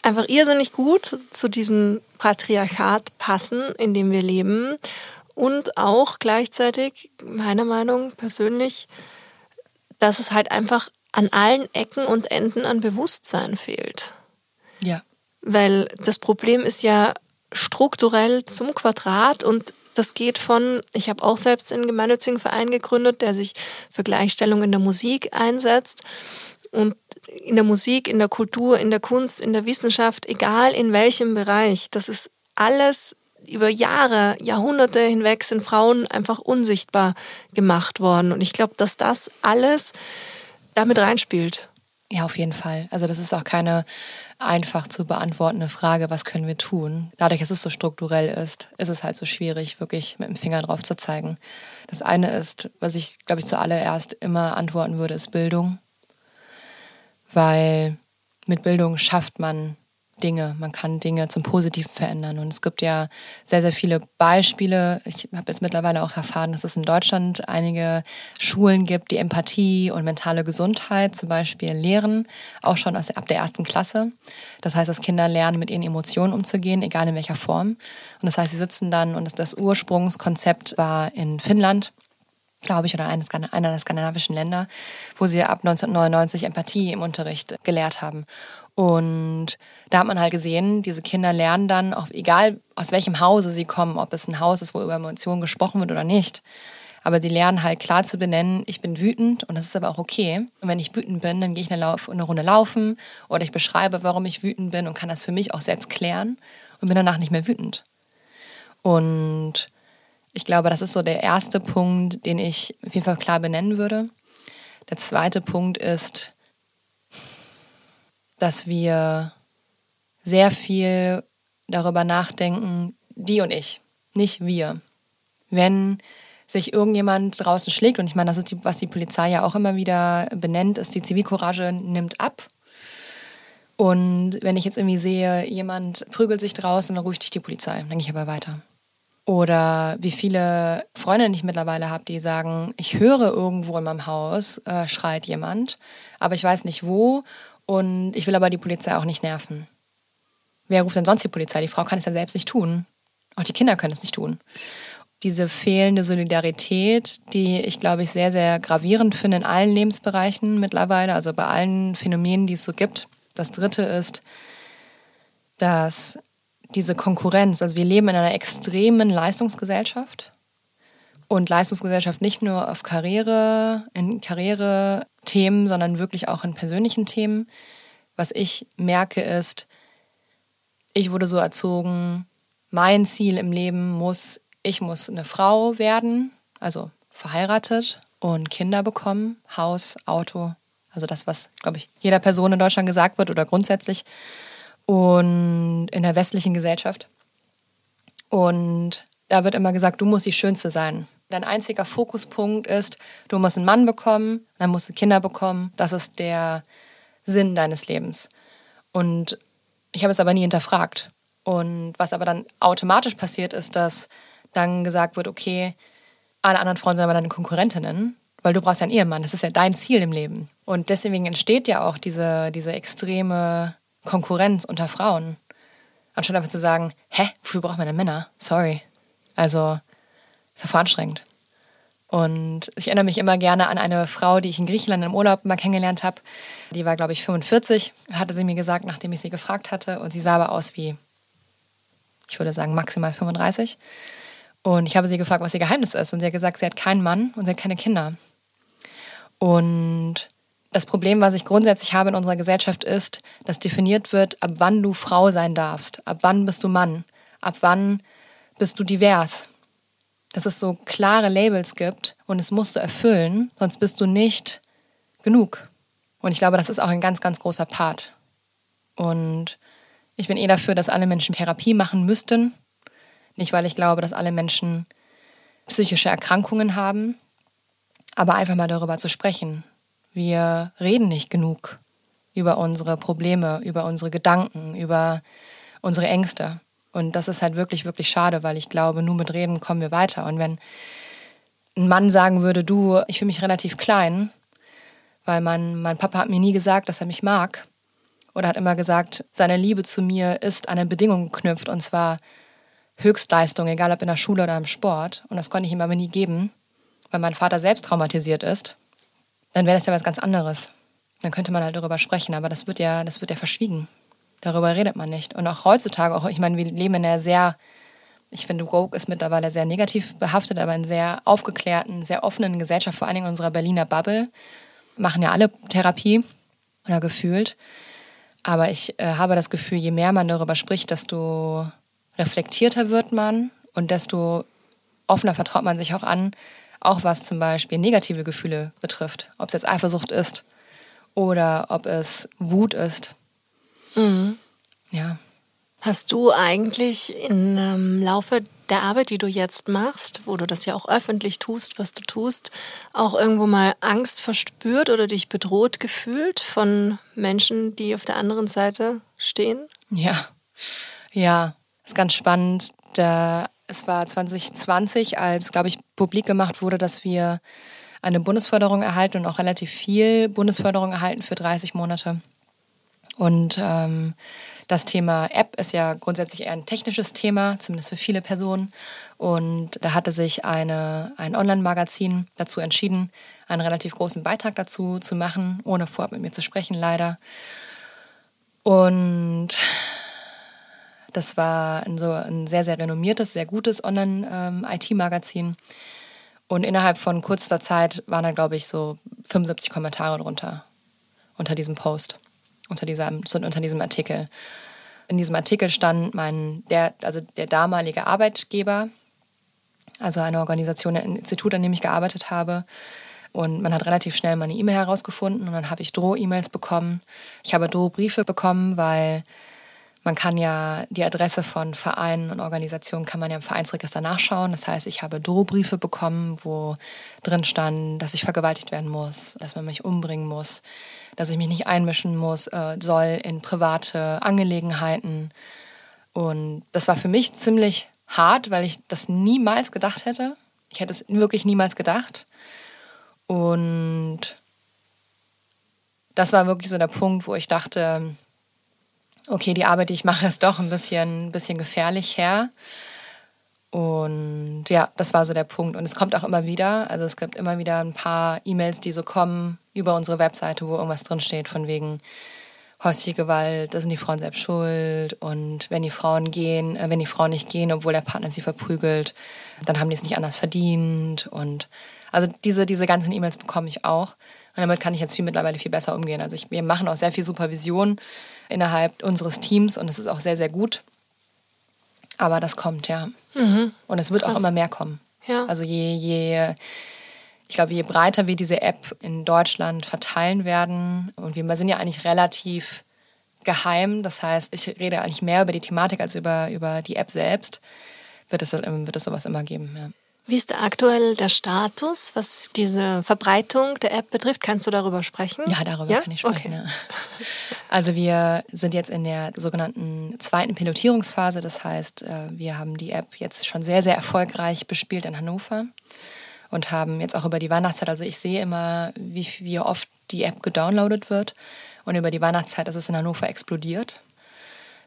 einfach irrsinnig gut zu diesem Patriarchat passen, in dem wir leben. Und auch gleichzeitig, meiner Meinung persönlich, dass es halt einfach an allen Ecken und Enden an Bewusstsein fehlt. Ja. Weil das Problem ist ja strukturell zum Quadrat und das geht von, ich habe auch selbst einen gemeinnützigen Verein gegründet, der sich für Gleichstellung in der Musik einsetzt. Und in der Musik, in der Kultur, in der Kunst, in der Wissenschaft, egal in welchem Bereich, das ist alles über Jahre, Jahrhunderte hinweg sind Frauen einfach unsichtbar gemacht worden. Und ich glaube, dass das alles damit reinspielt. Ja, auf jeden Fall. Also das ist auch keine einfach zu beantwortende Frage, was können wir tun. Dadurch, dass es so strukturell ist, ist es halt so schwierig, wirklich mit dem Finger drauf zu zeigen. Das eine ist, was ich, glaube ich, zuallererst immer antworten würde, ist Bildung. Weil mit Bildung schafft man Dinge, man kann Dinge zum Positiven verändern. Und es gibt ja sehr, sehr viele Beispiele. Ich habe jetzt mittlerweile auch erfahren, dass es in Deutschland einige Schulen gibt, die Empathie und mentale Gesundheit zum Beispiel lehren, auch schon ab der ersten Klasse. Das heißt, dass Kinder lernen, mit ihren Emotionen umzugehen, egal in welcher Form. Und das heißt, sie sitzen dann, und das Ursprungskonzept war in Finnland, glaube ich, oder einer der skandinavischen Länder, wo sie ab 1999 Empathie im Unterricht gelehrt haben. Und da hat man halt gesehen, diese Kinder lernen dann, auch egal aus welchem Hause sie kommen, ob es ein Haus ist, wo über Emotionen gesprochen wird oder nicht. Aber die lernen halt klar zu benennen, ich bin wütend und das ist aber auch okay. Und wenn ich wütend bin, dann gehe ich eine, Lauf eine Runde laufen oder ich beschreibe, warum ich wütend bin und kann das für mich auch selbst klären und bin danach nicht mehr wütend. Und ich glaube, das ist so der erste Punkt, den ich auf jeden Fall klar benennen würde. Der zweite Punkt ist, dass wir sehr viel darüber nachdenken, die und ich, nicht wir. Wenn sich irgendjemand draußen schlägt, und ich meine, das ist, die, was die Polizei ja auch immer wieder benennt, ist, die Zivilcourage nimmt ab. Und wenn ich jetzt irgendwie sehe, jemand prügelt sich draußen, dann rufe ich die Polizei, dann gehe ich aber weiter. Oder wie viele Freundinnen ich mittlerweile habe, die sagen, ich höre irgendwo in meinem Haus, äh, schreit jemand, aber ich weiß nicht wo und ich will aber die Polizei auch nicht nerven. Wer ruft denn sonst die Polizei? Die Frau kann es ja selbst nicht tun. Auch die Kinder können es nicht tun. Diese fehlende Solidarität, die ich glaube ich sehr, sehr gravierend finde in allen Lebensbereichen mittlerweile, also bei allen Phänomenen, die es so gibt. Das dritte ist, dass diese Konkurrenz, also wir leben in einer extremen Leistungsgesellschaft und Leistungsgesellschaft nicht nur auf Karriere, in Karriere-Themen, sondern wirklich auch in persönlichen Themen. Was ich merke ist, ich wurde so erzogen, mein Ziel im Leben muss, ich muss eine Frau werden, also verheiratet und Kinder bekommen, Haus, Auto, also das, was, glaube ich, jeder Person in Deutschland gesagt wird oder grundsätzlich und in der westlichen Gesellschaft. Und da wird immer gesagt, du musst die Schönste sein. Dein einziger Fokuspunkt ist, du musst einen Mann bekommen, dann musst du Kinder bekommen. Das ist der Sinn deines Lebens. Und ich habe es aber nie hinterfragt. Und was aber dann automatisch passiert, ist, dass dann gesagt wird, okay, alle anderen Frauen sind aber deine Konkurrentinnen, weil du brauchst ja einen Ehemann. Das ist ja dein Ziel im Leben. Und deswegen entsteht ja auch diese, diese extreme Konkurrenz unter Frauen. Anstatt einfach zu sagen, hä, wofür braucht man denn Männer? Sorry. Also, ist ja voll anstrengend. Und ich erinnere mich immer gerne an eine Frau, die ich in Griechenland im Urlaub mal kennengelernt habe. Die war, glaube ich, 45, hatte sie mir gesagt, nachdem ich sie gefragt hatte. Und sie sah aber aus wie, ich würde sagen, maximal 35. Und ich habe sie gefragt, was ihr Geheimnis ist. Und sie hat gesagt, sie hat keinen Mann und sie hat keine Kinder. Und das Problem, was ich grundsätzlich habe in unserer Gesellschaft, ist, dass definiert wird, ab wann du Frau sein darfst, ab wann bist du Mann, ab wann bist du divers. Dass es so klare Labels gibt und es musst du erfüllen, sonst bist du nicht genug. Und ich glaube, das ist auch ein ganz, ganz großer Part. Und ich bin eh dafür, dass alle Menschen Therapie machen müssten. Nicht, weil ich glaube, dass alle Menschen psychische Erkrankungen haben, aber einfach mal darüber zu sprechen wir reden nicht genug über unsere Probleme, über unsere Gedanken, über unsere Ängste. Und das ist halt wirklich, wirklich schade, weil ich glaube, nur mit Reden kommen wir weiter. Und wenn ein Mann sagen würde, du, ich fühle mich relativ klein, weil mein, mein Papa hat mir nie gesagt, dass er mich mag. Oder hat immer gesagt, seine Liebe zu mir ist an eine Bedingung geknüpft, und zwar Höchstleistung, egal ob in der Schule oder im Sport. Und das konnte ich ihm aber nie geben, weil mein Vater selbst traumatisiert ist dann wäre das ja was ganz anderes. Dann könnte man halt darüber sprechen, aber das wird ja, das wird ja verschwiegen. Darüber redet man nicht. Und auch heutzutage, auch ich meine, wir leben in einer sehr, ich finde, Rogue ist mittlerweile sehr negativ behaftet, aber in sehr aufgeklärten, sehr offenen Gesellschaft, vor allen Dingen in unserer Berliner Bubble, machen ja alle Therapie oder gefühlt. Aber ich äh, habe das Gefühl, je mehr man darüber spricht, desto reflektierter wird man und desto offener vertraut man sich auch an, auch was zum Beispiel negative Gefühle betrifft. Ob es jetzt Eifersucht ist oder ob es Wut ist. Mhm. Ja. Hast du eigentlich im ähm, Laufe der Arbeit, die du jetzt machst, wo du das ja auch öffentlich tust, was du tust, auch irgendwo mal Angst verspürt oder dich bedroht gefühlt von Menschen, die auf der anderen Seite stehen? Ja, ja, ist ganz spannend. Da, es war 2020, als, glaube ich, publik gemacht wurde, dass wir eine Bundesförderung erhalten und auch relativ viel Bundesförderung erhalten für 30 Monate. Und ähm, das Thema App ist ja grundsätzlich eher ein technisches Thema, zumindest für viele Personen. Und da hatte sich eine, ein Online-Magazin dazu entschieden, einen relativ großen Beitrag dazu zu machen, ohne vorab mit mir zu sprechen, leider. Und das war ein, so ein sehr, sehr renommiertes, sehr gutes Online-IT-Magazin. Ähm, Und innerhalb von kurzer Zeit waren da, glaube ich, so 75 Kommentare drunter unter diesem Post unter, dieser, unter diesem Artikel. In diesem Artikel stand mein, der, also der damalige Arbeitgeber, also eine Organisation, ein Institut, an dem ich gearbeitet habe. Und man hat relativ schnell meine E-Mail herausgefunden und dann habe ich Droh-E-Mails bekommen. Ich habe Drohbriefe bekommen, weil man kann ja die Adresse von Vereinen und Organisationen kann man ja im Vereinsregister nachschauen. Das heißt, ich habe Drohbriefe bekommen, wo drin stand, dass ich vergewaltigt werden muss, dass man mich umbringen muss, dass ich mich nicht einmischen muss, äh, soll in private Angelegenheiten. Und das war für mich ziemlich hart, weil ich das niemals gedacht hätte. Ich hätte es wirklich niemals gedacht. Und das war wirklich so der Punkt, wo ich dachte, okay, die Arbeit, die ich mache, ist doch ein bisschen, ein bisschen gefährlich her. Und ja, das war so der Punkt. Und es kommt auch immer wieder, also es gibt immer wieder ein paar E-Mails, die so kommen über unsere Webseite, wo irgendwas drinsteht von wegen häusliche Gewalt, da sind die Frauen selbst schuld. Und wenn die Frauen gehen, äh, wenn die Frauen nicht gehen, obwohl der Partner sie verprügelt, dann haben die es nicht anders verdient. Und also diese, diese ganzen E-Mails bekomme ich auch. Und damit kann ich jetzt viel mittlerweile viel besser umgehen. Also ich, wir machen auch sehr viel Supervision innerhalb unseres Teams und es ist auch sehr, sehr gut. Aber das kommt, ja. Mhm. Und es wird Krass. auch immer mehr kommen. Ja. Also je, je, ich glaube, je breiter wir diese App in Deutschland verteilen werden, und wir sind ja eigentlich relativ geheim, das heißt, ich rede eigentlich mehr über die Thematik als über, über die App selbst, wird es, wird es sowas immer geben. Ja. Wie ist aktuell der Status, was diese Verbreitung der App betrifft? Kannst du darüber sprechen? Ja, darüber ja? kann ich sprechen. Okay. Ja. Also wir sind jetzt in der sogenannten zweiten Pilotierungsphase. Das heißt, äh, wir haben die App jetzt schon sehr, sehr erfolgreich bespielt in Hannover und haben jetzt auch über die Weihnachtszeit, also ich sehe immer, wie, wie oft die App gedownloadet wird. Und über die Weihnachtszeit ist es in Hannover explodiert.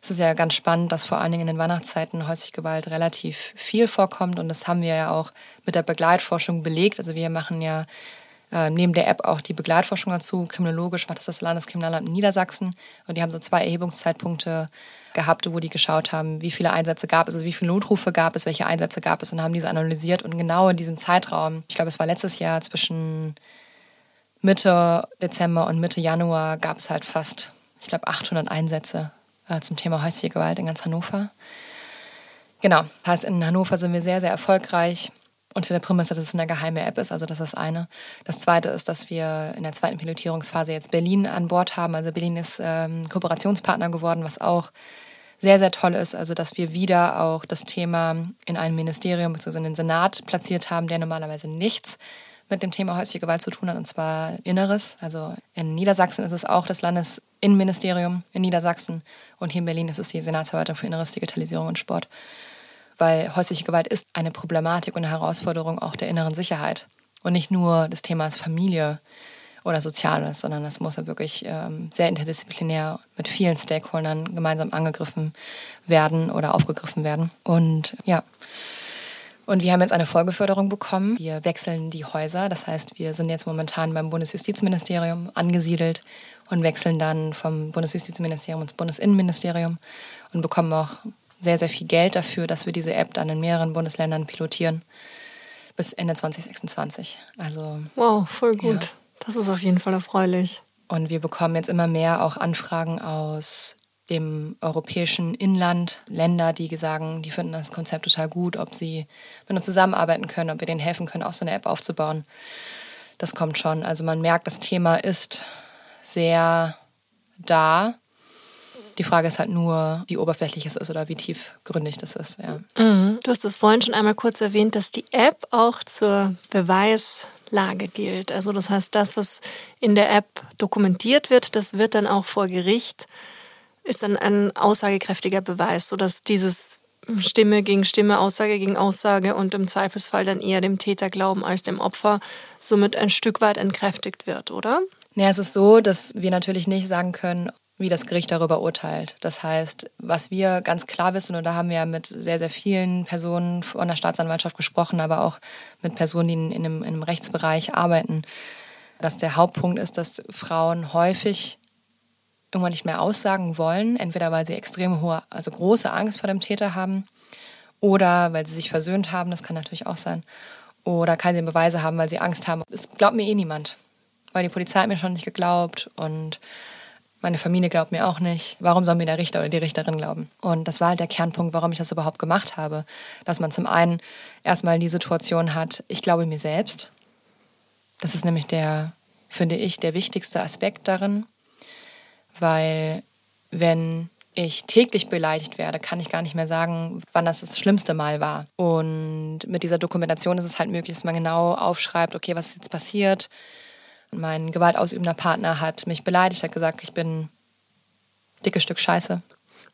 Es ist ja ganz spannend, dass vor allen Dingen in den Weihnachtszeiten häusliche Gewalt relativ viel vorkommt und das haben wir ja auch mit der Begleitforschung belegt. Also wir machen ja äh, neben der App auch die Begleitforschung dazu. Kriminologisch macht das das Landeskriminalamt in Niedersachsen und die haben so zwei Erhebungszeitpunkte gehabt, wo die geschaut haben, wie viele Einsätze gab es, also wie viele Notrufe gab es, welche Einsätze gab es und haben diese analysiert und genau in diesem Zeitraum, ich glaube es war letztes Jahr zwischen Mitte Dezember und Mitte Januar gab es halt fast, ich glaube 800 Einsätze äh, zum Thema häusliche Gewalt in ganz Hannover. Genau, das heißt, in Hannover sind wir sehr, sehr erfolgreich unter der Prämisse, dass es eine geheime App ist. Also das ist das eine. Das zweite ist, dass wir in der zweiten Pilotierungsphase jetzt Berlin an Bord haben. Also Berlin ist ähm, Kooperationspartner geworden, was auch sehr, sehr toll ist. Also dass wir wieder auch das Thema in einem Ministerium bzw. in den Senat platziert haben, der normalerweise nichts mit dem Thema häusliche Gewalt zu tun hat, und zwar Inneres. Also in Niedersachsen ist es auch das Landesinnenministerium in Niedersachsen und hier in Berlin ist es die Senatsverwaltung für Inneres, Digitalisierung und Sport. Weil häusliche Gewalt ist eine Problematik und eine Herausforderung auch der inneren Sicherheit und nicht nur des Themas Familie oder Soziales, sondern das muss ja wirklich ähm, sehr interdisziplinär mit vielen Stakeholdern gemeinsam angegriffen werden oder aufgegriffen werden. Und ja, und wir haben jetzt eine Folgeförderung bekommen. Wir wechseln die Häuser. Das heißt, wir sind jetzt momentan beim Bundesjustizministerium angesiedelt und wechseln dann vom Bundesjustizministerium ins Bundesinnenministerium und bekommen auch sehr, sehr viel Geld dafür, dass wir diese App dann in mehreren Bundesländern pilotieren bis Ende 2026. Also, wow, voll gut. Ja. Das ist auf jeden Fall erfreulich. Und wir bekommen jetzt immer mehr auch Anfragen aus dem europäischen Inland Länder, die sagen, die finden das Konzept total gut, ob sie mit uns zusammenarbeiten können, ob wir denen helfen können, auch so eine App aufzubauen. Das kommt schon. Also man merkt, das Thema ist sehr da. Die Frage ist halt nur, wie oberflächlich es ist oder wie tiefgründig das ist. Ja. Mhm. Du hast das vorhin schon einmal kurz erwähnt, dass die App auch zur Beweislage gilt. Also das heißt, das, was in der App dokumentiert wird, das wird dann auch vor Gericht, ist dann ein aussagekräftiger Beweis, sodass dieses Stimme gegen Stimme, Aussage gegen Aussage und im Zweifelsfall dann eher dem Täter glauben als dem Opfer somit ein Stück weit entkräftigt wird, oder? Ja, es ist so, dass wir natürlich nicht sagen können, wie das Gericht darüber urteilt. Das heißt, was wir ganz klar wissen, und da haben wir ja mit sehr, sehr vielen Personen von der Staatsanwaltschaft gesprochen, aber auch mit Personen, die in einem, in einem Rechtsbereich arbeiten, dass der Hauptpunkt ist, dass Frauen häufig irgendwann nicht mehr aussagen wollen, entweder weil sie extrem hohe, also große Angst vor dem Täter haben oder weil sie sich versöhnt haben, das kann natürlich auch sein, oder keine Beweise haben, weil sie Angst haben. Es glaubt mir eh niemand, weil die Polizei hat mir schon nicht geglaubt und meine Familie glaubt mir auch nicht. Warum soll mir der Richter oder die Richterin glauben? Und das war halt der Kernpunkt, warum ich das überhaupt gemacht habe. Dass man zum einen erstmal die Situation hat, ich glaube mir selbst. Das ist nämlich der, finde ich, der wichtigste Aspekt darin. Weil wenn ich täglich beleidigt werde, kann ich gar nicht mehr sagen, wann das das schlimmste Mal war. Und mit dieser Dokumentation ist es halt möglich, dass man genau aufschreibt, okay, was ist jetzt passiert, mein gewaltausübender Partner hat mich beleidigt, hat gesagt, ich bin dickes Stück Scheiße.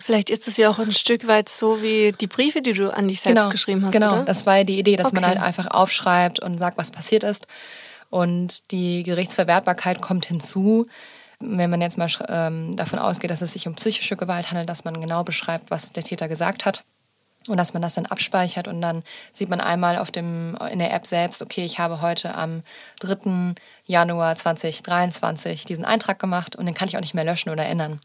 Vielleicht ist es ja auch ein Stück weit so wie die Briefe, die du an dich selbst genau, geschrieben hast. Genau, oder? das war die Idee, dass okay. man halt einfach aufschreibt und sagt, was passiert ist. Und die Gerichtsverwertbarkeit kommt hinzu, wenn man jetzt mal ähm, davon ausgeht, dass es sich um psychische Gewalt handelt, dass man genau beschreibt, was der Täter gesagt hat und dass man das dann abspeichert und dann sieht man einmal auf dem, in der App selbst, okay, ich habe heute am 3. Januar 2023 diesen Eintrag gemacht und den kann ich auch nicht mehr löschen oder ändern.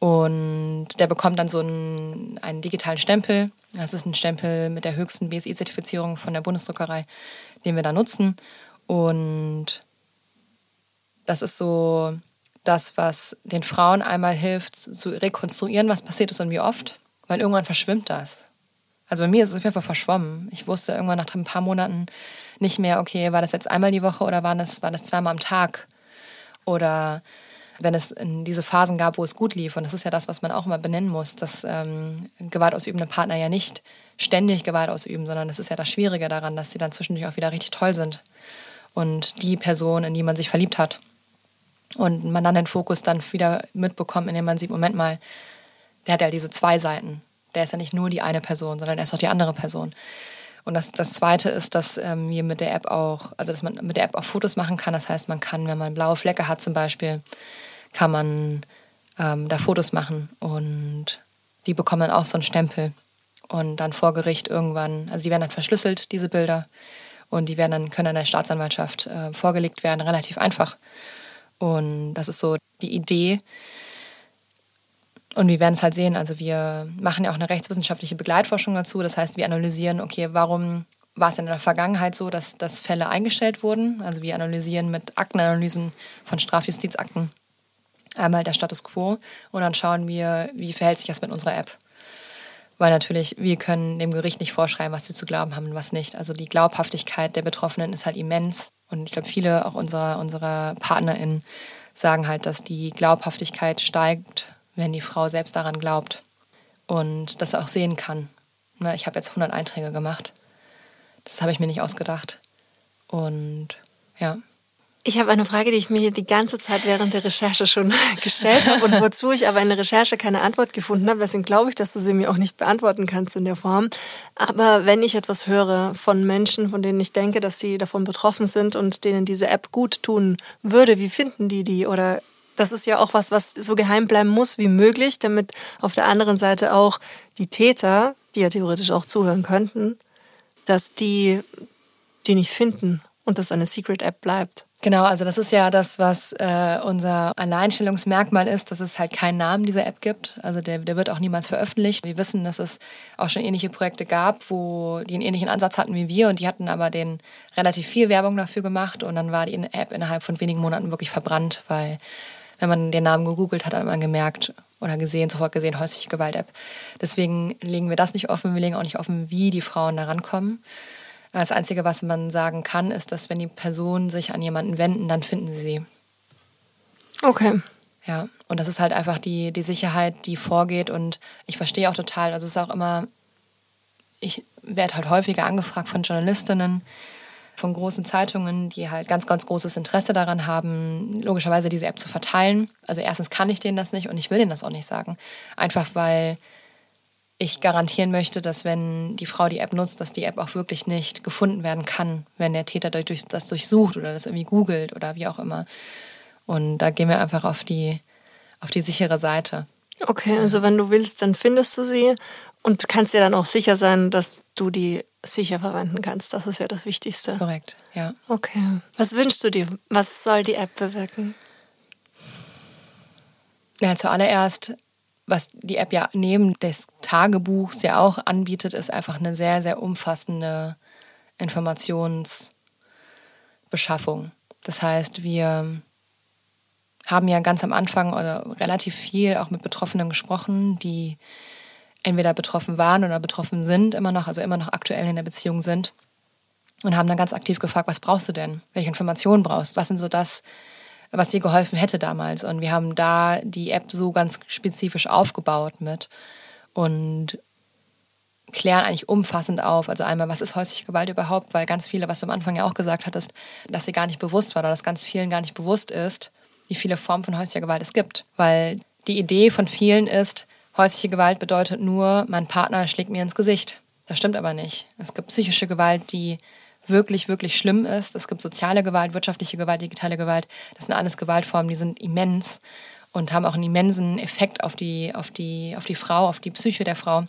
Und der bekommt dann so einen, einen digitalen Stempel. Das ist ein Stempel mit der höchsten BSI-Zertifizierung von der Bundesdruckerei, den wir da nutzen. Und das ist so das, was den Frauen einmal hilft, zu rekonstruieren, was passiert ist und wie oft. Weil irgendwann verschwimmt das. Also bei mir ist es auf jeden Fall verschwommen. Ich wusste irgendwann nach ein paar Monaten nicht mehr, okay, war das jetzt einmal die Woche oder war das, war das zweimal am Tag? Oder wenn es in diese Phasen gab, wo es gut lief. Und das ist ja das, was man auch immer benennen muss, dass ähm, gewaltausübende Partner ja nicht ständig Gewalt ausüben, sondern das ist ja das Schwierige daran, dass sie dann zwischendurch auch wieder richtig toll sind. Und die Person, in die man sich verliebt hat. Und man dann den Fokus dann wieder mitbekommt, indem man sieht, Moment mal, der hat ja diese zwei Seiten. Der ist ja nicht nur die eine Person, sondern er ist auch die andere Person. Und das, das Zweite ist, dass ähm, mit der App auch, also dass man mit der App auch Fotos machen kann. Das heißt, man kann, wenn man blaue Flecke hat zum Beispiel, kann man ähm, da Fotos machen und die bekommen dann auch so einen Stempel. Und dann vor Gericht irgendwann, also die werden dann verschlüsselt, diese Bilder. Und die werden dann, können dann der Staatsanwaltschaft äh, vorgelegt werden, relativ einfach. Und das ist so die Idee, und wir werden es halt sehen. Also wir machen ja auch eine rechtswissenschaftliche Begleitforschung dazu. Das heißt, wir analysieren, okay, warum war es in der Vergangenheit so, dass, dass Fälle eingestellt wurden? Also wir analysieren mit Aktenanalysen von Strafjustizakten einmal der Status quo und dann schauen wir, wie verhält sich das mit unserer App. Weil natürlich, wir können dem Gericht nicht vorschreiben, was sie zu glauben haben und was nicht. Also die Glaubhaftigkeit der Betroffenen ist halt immens. Und ich glaube, viele auch unserer, unserer PartnerInnen sagen halt, dass die Glaubhaftigkeit steigt, wenn die Frau selbst daran glaubt und das auch sehen kann. Ne, ich habe jetzt 100 Einträge gemacht. Das habe ich mir nicht ausgedacht. Und ja. Ich habe eine Frage, die ich mir die ganze Zeit während der Recherche schon gestellt habe und wozu ich aber in der Recherche keine Antwort gefunden habe. Deswegen glaube ich, dass du sie mir auch nicht beantworten kannst in der Form. Aber wenn ich etwas höre von Menschen, von denen ich denke, dass sie davon betroffen sind und denen diese App gut tun würde, wie finden die die? Oder das ist ja auch was, was so geheim bleiben muss wie möglich, damit auf der anderen Seite auch die Täter, die ja theoretisch auch zuhören könnten, dass die die nicht finden und dass eine Secret App bleibt. Genau, also das ist ja das, was äh, unser Alleinstellungsmerkmal ist, dass es halt keinen Namen dieser App gibt. Also der, der wird auch niemals veröffentlicht. Wir wissen, dass es auch schon ähnliche Projekte gab, wo die einen ähnlichen Ansatz hatten wie wir und die hatten aber den relativ viel Werbung dafür gemacht und dann war die App innerhalb von wenigen Monaten wirklich verbrannt, weil wenn man den Namen gegoogelt hat, hat man gemerkt oder gesehen, sofort gesehen, häusliche Gewalt-App. Deswegen legen wir das nicht offen. Wir legen auch nicht offen, wie die Frauen da rankommen. Das Einzige, was man sagen kann, ist, dass wenn die Personen sich an jemanden wenden, dann finden sie sie. Okay. Ja, und das ist halt einfach die, die Sicherheit, die vorgeht. Und ich verstehe auch total, also es ist auch immer, ich werde halt häufiger angefragt von Journalistinnen, von großen Zeitungen, die halt ganz, ganz großes Interesse daran haben, logischerweise diese App zu verteilen. Also erstens kann ich denen das nicht und ich will denen das auch nicht sagen. Einfach weil ich garantieren möchte, dass wenn die Frau die App nutzt, dass die App auch wirklich nicht gefunden werden kann, wenn der Täter das durchsucht oder das irgendwie googelt oder wie auch immer. Und da gehen wir einfach auf die, auf die sichere Seite. Okay, also wenn du willst, dann findest du sie und kannst dir dann auch sicher sein, dass du die sicher verwenden kannst. Das ist ja das Wichtigste. Korrekt, ja. Okay. Was wünschst du dir? Was soll die App bewirken? Ja, zuallererst, was die App ja neben des Tagebuchs ja auch anbietet, ist einfach eine sehr, sehr umfassende Informationsbeschaffung. Das heißt, wir haben ja ganz am Anfang oder relativ viel auch mit Betroffenen gesprochen, die entweder betroffen waren oder betroffen sind, immer noch, also immer noch aktuell in der Beziehung sind. Und haben dann ganz aktiv gefragt, was brauchst du denn? Welche Informationen brauchst du? Was sind so das, was dir geholfen hätte damals? Und wir haben da die App so ganz spezifisch aufgebaut mit und klären eigentlich umfassend auf. Also einmal, was ist häusliche Gewalt überhaupt? Weil ganz viele, was du am Anfang ja auch gesagt hattest, dass sie gar nicht bewusst war oder dass ganz vielen gar nicht bewusst ist, wie viele Formen von häuslicher Gewalt es gibt. Weil die Idee von vielen ist, häusliche Gewalt bedeutet nur, mein Partner schlägt mir ins Gesicht. Das stimmt aber nicht. Es gibt psychische Gewalt, die wirklich, wirklich schlimm ist. Es gibt soziale Gewalt, wirtschaftliche Gewalt, digitale Gewalt. Das sind alles Gewaltformen, die sind immens und haben auch einen immensen Effekt auf die, auf die, auf die Frau, auf die Psyche der Frau.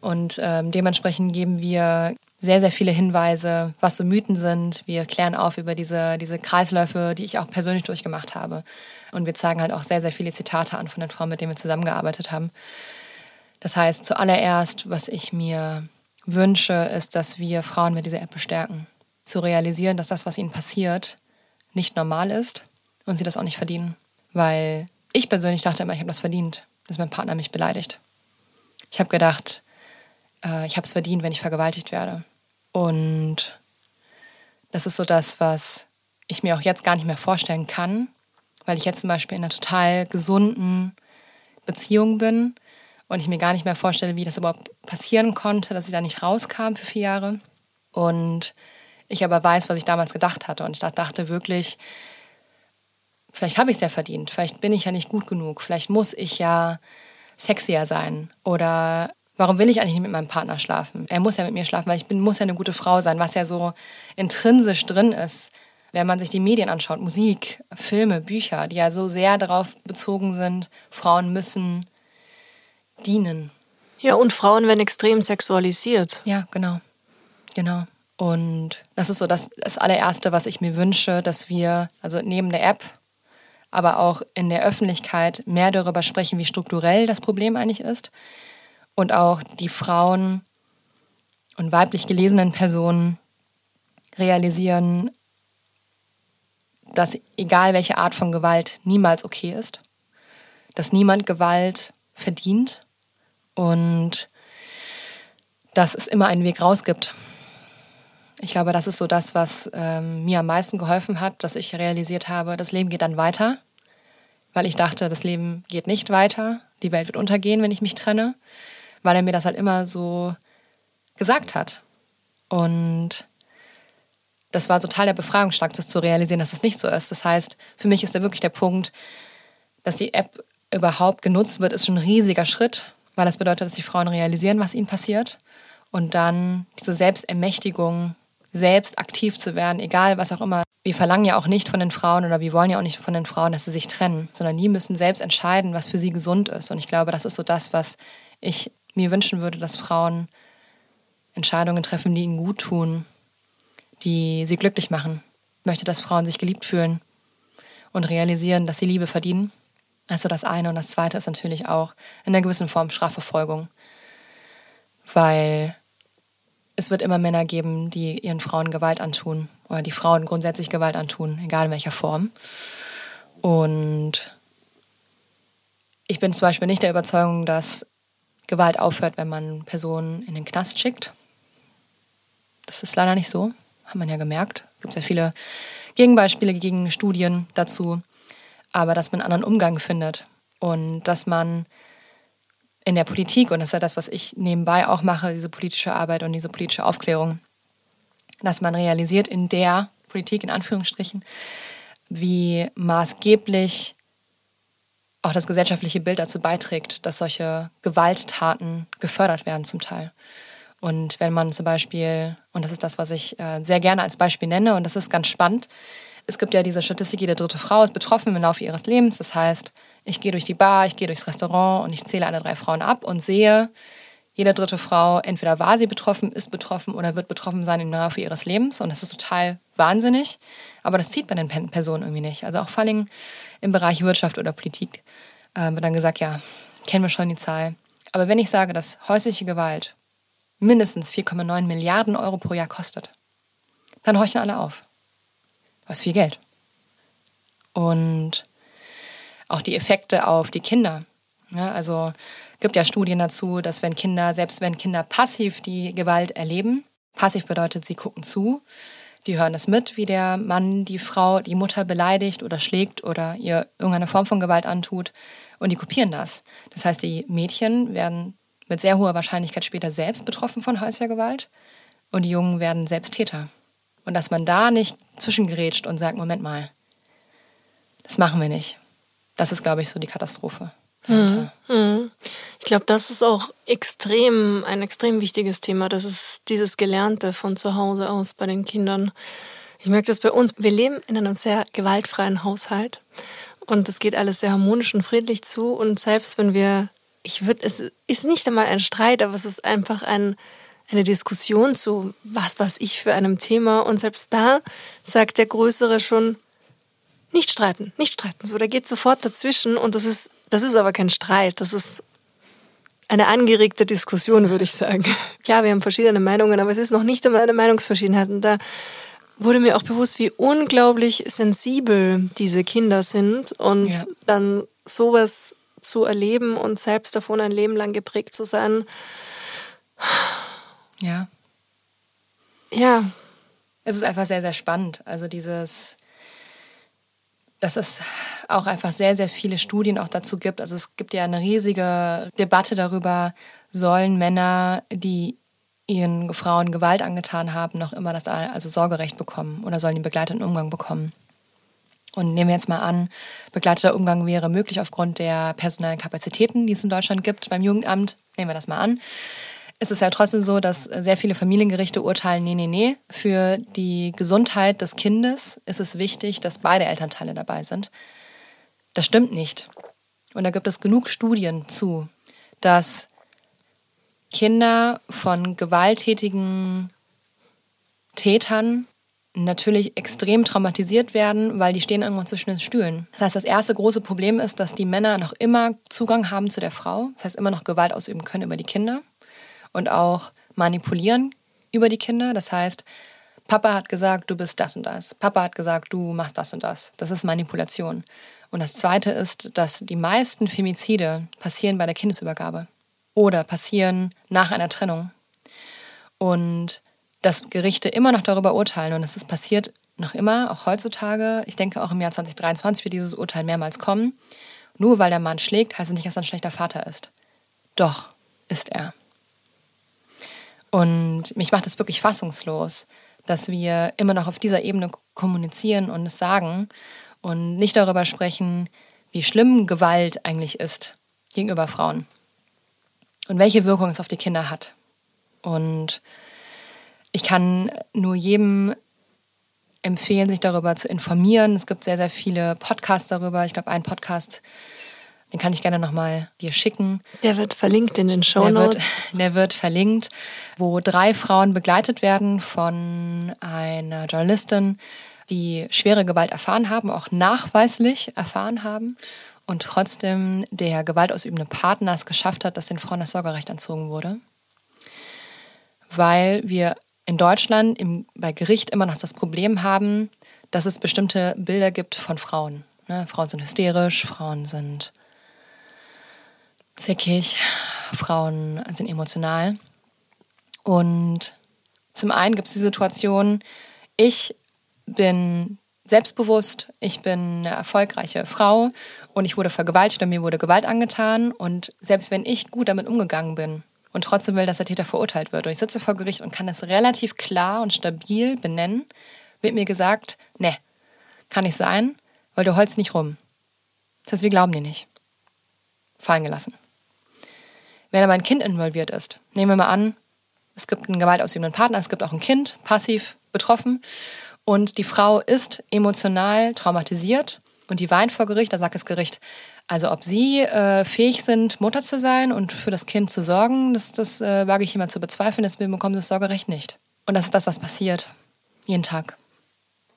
Und ähm, dementsprechend geben wir sehr, sehr viele Hinweise, was so Mythen sind. Wir klären auf über diese, diese Kreisläufe, die ich auch persönlich durchgemacht habe. Und wir zeigen halt auch sehr, sehr viele Zitate an von den Frauen, mit denen wir zusammengearbeitet haben. Das heißt, zuallererst, was ich mir wünsche, ist, dass wir Frauen mit dieser App bestärken. Zu realisieren, dass das, was ihnen passiert, nicht normal ist und sie das auch nicht verdienen. Weil ich persönlich dachte immer, ich habe das verdient, dass mein Partner mich beleidigt. Ich habe gedacht, äh, ich habe es verdient, wenn ich vergewaltigt werde. Und das ist so das, was ich mir auch jetzt gar nicht mehr vorstellen kann, weil ich jetzt zum Beispiel in einer total gesunden Beziehung bin und ich mir gar nicht mehr vorstelle, wie das überhaupt passieren konnte, dass ich da nicht rauskam für vier Jahre. Und ich aber weiß, was ich damals gedacht hatte. Und ich dachte wirklich, vielleicht habe ich es ja verdient, vielleicht bin ich ja nicht gut genug, vielleicht muss ich ja sexier sein oder warum will ich eigentlich nicht mit meinem Partner schlafen? Er muss ja mit mir schlafen, weil ich bin, muss ja eine gute Frau sein, was ja so intrinsisch drin ist. Wenn man sich die Medien anschaut, Musik, Filme, Bücher, die ja so sehr darauf bezogen sind, Frauen müssen dienen. Ja, und Frauen werden extrem sexualisiert. Ja, genau. Genau. Und das ist so das, das allererste, was ich mir wünsche, dass wir, also neben der App, aber auch in der Öffentlichkeit mehr darüber sprechen, wie strukturell das Problem eigentlich ist und auch die Frauen und weiblich gelesenen Personen realisieren, dass egal welche Art von Gewalt niemals okay ist, dass niemand Gewalt verdient und dass es immer einen Weg raus gibt. Ich glaube, das ist so das, was ähm, mir am meisten geholfen hat, dass ich realisiert habe, das Leben geht dann weiter, weil ich dachte, das Leben geht nicht weiter, die Welt wird untergehen, wenn ich mich trenne weil er mir das halt immer so gesagt hat. Und das war total der Befragungsschlag, das zu realisieren, dass das nicht so ist. Das heißt, für mich ist da wirklich der Punkt, dass die App überhaupt genutzt wird, ist schon ein riesiger Schritt, weil das bedeutet, dass die Frauen realisieren, was ihnen passiert und dann diese Selbstermächtigung, selbst aktiv zu werden, egal was auch immer. Wir verlangen ja auch nicht von den Frauen oder wir wollen ja auch nicht von den Frauen, dass sie sich trennen, sondern die müssen selbst entscheiden, was für sie gesund ist. Und ich glaube, das ist so das, was ich mir wünschen würde, dass Frauen Entscheidungen treffen, die ihnen gut tun, die sie glücklich machen. Ich möchte, dass Frauen sich geliebt fühlen und realisieren, dass sie Liebe verdienen. Also das eine. Und das zweite ist natürlich auch in einer gewissen Form Strafverfolgung. Weil es wird immer Männer geben, die ihren Frauen Gewalt antun oder die Frauen grundsätzlich Gewalt antun, egal in welcher Form. Und Ich bin zum Beispiel nicht der Überzeugung, dass Gewalt aufhört, wenn man Personen in den Knast schickt. Das ist leider nicht so, hat man ja gemerkt. Es gibt sehr viele Gegenbeispiele gegen Studien dazu. Aber dass man einen anderen Umgang findet und dass man in der Politik, und das ist ja das, was ich nebenbei auch mache, diese politische Arbeit und diese politische Aufklärung, dass man realisiert in der Politik, in Anführungsstrichen, wie maßgeblich auch das gesellschaftliche Bild dazu beiträgt, dass solche Gewalttaten gefördert werden zum Teil. Und wenn man zum Beispiel, und das ist das, was ich äh, sehr gerne als Beispiel nenne, und das ist ganz spannend, es gibt ja diese Statistik, jede dritte Frau ist betroffen im Laufe ihres Lebens. Das heißt, ich gehe durch die Bar, ich gehe durchs Restaurant und ich zähle alle drei Frauen ab und sehe, jede dritte Frau, entweder war sie betroffen, ist betroffen oder wird betroffen sein im Laufe ihres Lebens. Und das ist total wahnsinnig. Aber das zieht bei den Personen irgendwie nicht. Also auch vor allem im Bereich Wirtschaft oder Politik äh, wird dann gesagt, ja, kennen wir schon die Zahl. Aber wenn ich sage, dass häusliche Gewalt mindestens 4,9 Milliarden Euro pro Jahr kostet, dann horchen alle auf. Was viel Geld. Und auch die Effekte auf die Kinder. Ja, also gibt ja Studien dazu, dass wenn Kinder, selbst wenn Kinder passiv die Gewalt erleben, passiv bedeutet, sie gucken zu, die hören es mit, wie der Mann die Frau, die Mutter beleidigt oder schlägt oder ihr irgendeine Form von Gewalt antut und die kopieren das. Das heißt, die Mädchen werden mit sehr hoher Wahrscheinlichkeit später selbst betroffen von häuslicher Gewalt und die Jungen werden selbst Täter. Und dass man da nicht zwischengerätscht und sagt, Moment mal, das machen wir nicht. Das ist, glaube ich, so die Katastrophe. Mhm. Mhm. Ich glaube, das ist auch extrem, ein extrem wichtiges Thema. Das ist dieses Gelernte von zu Hause aus bei den Kindern. Ich merke das bei uns. Wir leben in einem sehr gewaltfreien Haushalt und es geht alles sehr harmonisch und friedlich zu. Und selbst wenn wir, ich würde, es ist nicht einmal ein Streit, aber es ist einfach ein, eine Diskussion zu was weiß ich für einem Thema. Und selbst da sagt der Größere schon, nicht streiten, nicht streiten. So, der geht sofort dazwischen und das ist, das ist aber kein Streit, das ist eine angeregte Diskussion, würde ich sagen. Klar, wir haben verschiedene Meinungen, aber es ist noch nicht einmal eine Meinungsverschiedenheit. Und da wurde mir auch bewusst, wie unglaublich sensibel diese Kinder sind und ja. dann sowas zu erleben und selbst davon ein Leben lang geprägt zu sein. Ja. Ja. Es ist einfach sehr, sehr spannend. Also dieses, dass es auch einfach sehr, sehr viele Studien auch dazu gibt. Also es gibt ja eine riesige Debatte darüber, sollen Männer, die ihren Frauen Gewalt angetan haben, noch immer das also Sorgerecht bekommen oder sollen die begleiteten Umgang bekommen? Und nehmen wir jetzt mal an, begleiteter Umgang wäre möglich aufgrund der personellen Kapazitäten, die es in Deutschland gibt beim Jugendamt. Nehmen wir das mal an es ist ja trotzdem so, dass sehr viele Familiengerichte urteilen, nee, nee, nee, für die Gesundheit des Kindes ist es wichtig, dass beide Elternteile dabei sind. Das stimmt nicht. Und da gibt es genug Studien zu, dass Kinder von gewalttätigen Tätern natürlich extrem traumatisiert werden, weil die stehen irgendwo zwischen den Stühlen. Das heißt, das erste große Problem ist, dass die Männer noch immer Zugang haben zu der Frau, das heißt immer noch Gewalt ausüben können über die Kinder und auch manipulieren über die Kinder. Das heißt, Papa hat gesagt, du bist das und das. Papa hat gesagt, du machst das und das. Das ist Manipulation. Und das Zweite ist, dass die meisten Femizide passieren bei der Kindesübergabe oder passieren nach einer Trennung. Und dass Gerichte immer noch darüber urteilen und es ist passiert noch immer, auch heutzutage, ich denke auch im Jahr 2023 wird dieses Urteil mehrmals kommen, nur weil der Mann schlägt, heißt es nicht, dass er ein schlechter Vater ist. Doch ist er. Und mich macht es wirklich fassungslos, dass wir immer noch auf dieser Ebene kommunizieren und es sagen und nicht darüber sprechen, wie schlimm Gewalt eigentlich ist gegenüber Frauen und welche Wirkung es auf die Kinder hat. Und ich kann nur jedem empfehlen, sich darüber zu informieren. Es gibt sehr, sehr viele Podcasts darüber. Ich glaube, ein Podcast den kann ich gerne nochmal dir schicken. Der wird verlinkt in den Show Notes. Der wird, der wird verlinkt, wo drei Frauen begleitet werden von einer Journalistin, die schwere Gewalt erfahren haben, auch nachweislich erfahren haben und trotzdem der gewaltausübende Partner es geschafft hat, dass den Frauen das Sorgerecht entzogen wurde. Weil wir in Deutschland im, bei Gericht immer noch das Problem haben, dass es bestimmte Bilder gibt von Frauen. Ne? Frauen sind hysterisch, Frauen sind zickig, Frauen sind emotional. Und zum einen gibt es die Situation, ich bin selbstbewusst, ich bin eine erfolgreiche Frau und ich wurde vergewaltigt und mir wurde Gewalt angetan. Und selbst wenn ich gut damit umgegangen bin und trotzdem will, dass der Täter verurteilt wird und ich sitze vor Gericht und kann das relativ klar und stabil benennen, wird mir gesagt, ne, kann nicht sein, weil du holst nicht rum. Das heißt, wir glauben dir nicht. Fallen gelassen. Wenn aber ein Kind involviert ist, nehmen wir mal an, es gibt einen gewaltausübenden Partner, es gibt auch ein Kind, passiv betroffen und die Frau ist emotional traumatisiert und die weint vor Gericht, da sagt das Gericht, also ob sie äh, fähig sind, Mutter zu sein und für das Kind zu sorgen, das, das äh, wage ich immer zu bezweifeln, deswegen bekommen sie das Sorgerecht nicht. Und das ist das, was passiert. Jeden Tag.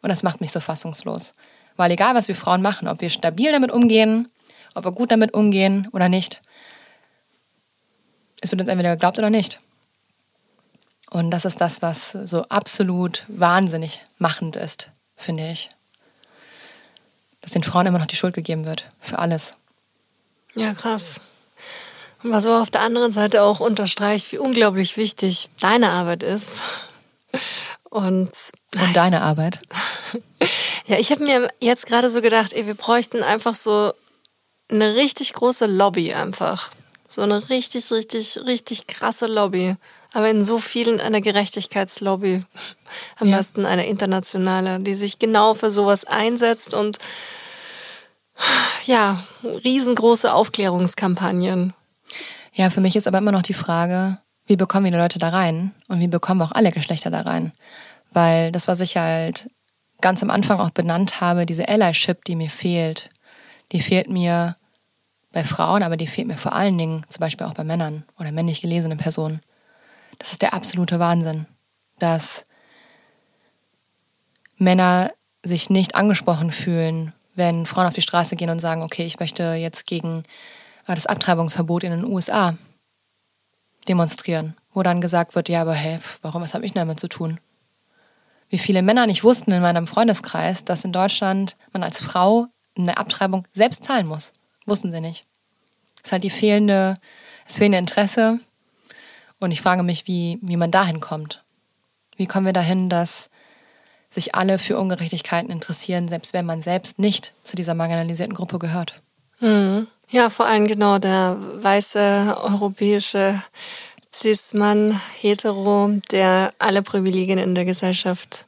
Und das macht mich so fassungslos. Weil egal, was wir Frauen machen, ob wir stabil damit umgehen, ob wir gut damit umgehen oder nicht, es wird uns entweder geglaubt oder nicht. Und das ist das, was so absolut wahnsinnig machend ist, finde ich. Dass den Frauen immer noch die Schuld gegeben wird für alles. Ja, krass. Und was aber auf der anderen Seite auch unterstreicht, wie unglaublich wichtig deine Arbeit ist. Und, Und deine Arbeit? ja, ich habe mir jetzt gerade so gedacht, ey, wir bräuchten einfach so eine richtig große Lobby einfach. So eine richtig, richtig, richtig krasse Lobby aber in so vielen eine Gerechtigkeitslobby. Am ja. besten eine internationale, die sich genau für sowas einsetzt und ja, riesengroße Aufklärungskampagnen. Ja, für mich ist aber immer noch die Frage, wie bekommen wir die Leute da rein und wie bekommen auch alle Geschlechter da rein? Weil das, was ich halt ganz am Anfang auch benannt habe, diese Allyship, die mir fehlt, die fehlt mir bei Frauen, aber die fehlt mir vor allen Dingen zum Beispiel auch bei Männern oder männlich gelesenen Personen. Das ist der absolute Wahnsinn, dass Männer sich nicht angesprochen fühlen, wenn Frauen auf die Straße gehen und sagen, okay, ich möchte jetzt gegen äh, das Abtreibungsverbot in den USA demonstrieren, wo dann gesagt wird, ja, aber hey, warum, was habe ich damit zu tun? Wie viele Männer nicht wussten in meinem Freundeskreis, dass in Deutschland man als Frau eine Abtreibung selbst zahlen muss. Wussten sie nicht. Das ist halt die fehlende, das fehlende Interesse und ich frage mich, wie, wie man dahin kommt. Wie kommen wir dahin, dass sich alle für Ungerechtigkeiten interessieren, selbst wenn man selbst nicht zu dieser marginalisierten Gruppe gehört? Mhm. Ja, vor allem genau der weiße europäische Cis-Mann, hetero, der alle Privilegien in der Gesellschaft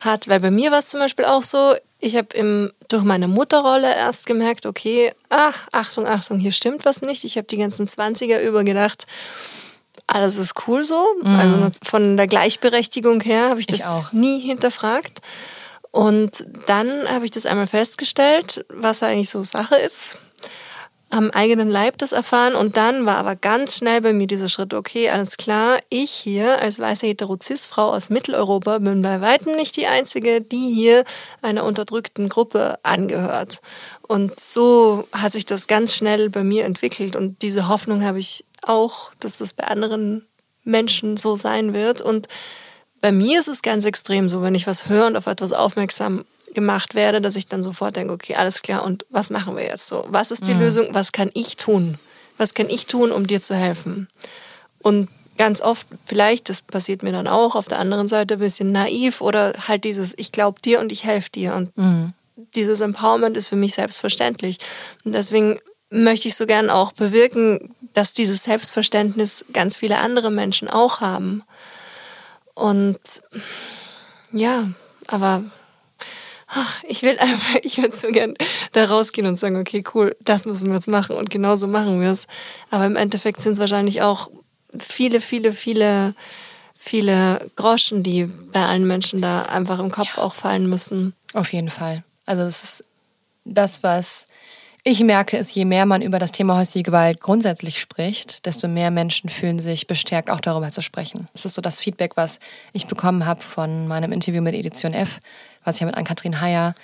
hat. Weil bei mir war es zum Beispiel auch so, ich habe durch meine Mutterrolle erst gemerkt, okay, ach, Achtung, Achtung, hier stimmt was nicht. Ich habe die ganzen 20er über gedacht, alles ist cool so. Mhm. Also von der Gleichberechtigung her habe ich das ich nie hinterfragt. Und dann habe ich das einmal festgestellt, was eigentlich so Sache ist. Am eigenen Leib das erfahren und dann war aber ganz schnell bei mir dieser Schritt, okay, alles klar, ich hier als weiße Heterozis-Frau aus Mitteleuropa bin bei weitem nicht die Einzige, die hier einer unterdrückten Gruppe angehört. Und so hat sich das ganz schnell bei mir entwickelt und diese Hoffnung habe ich auch, dass das bei anderen Menschen so sein wird. Und bei mir ist es ganz extrem so, wenn ich was höre und auf etwas aufmerksam gemacht werde, dass ich dann sofort denke, okay, alles klar, und was machen wir jetzt so? Was ist die mhm. Lösung? Was kann ich tun? Was kann ich tun, um dir zu helfen? Und ganz oft, vielleicht, das passiert mir dann auch, auf der anderen Seite ein bisschen naiv oder halt dieses, ich glaube dir und ich helfe dir. Und mhm. dieses Empowerment ist für mich selbstverständlich. Und deswegen möchte ich so gern auch bewirken, dass dieses Selbstverständnis ganz viele andere Menschen auch haben. Und ja, aber ich will einfach, ich würde so gern da rausgehen und sagen, okay, cool, das müssen wir jetzt machen und genauso machen wir es. Aber im Endeffekt sind es wahrscheinlich auch viele, viele, viele, viele Groschen, die bei allen Menschen da einfach im Kopf ja. auch fallen müssen. Auf jeden Fall. Also es ist das, was ich merke es, je mehr man über das Thema häusliche Gewalt grundsätzlich spricht, desto mehr Menschen fühlen sich bestärkt, auch darüber zu sprechen. Das ist so das Feedback, was ich bekommen habe von meinem Interview mit Edition F, was ich ja mit Ann-Kathrin Heyer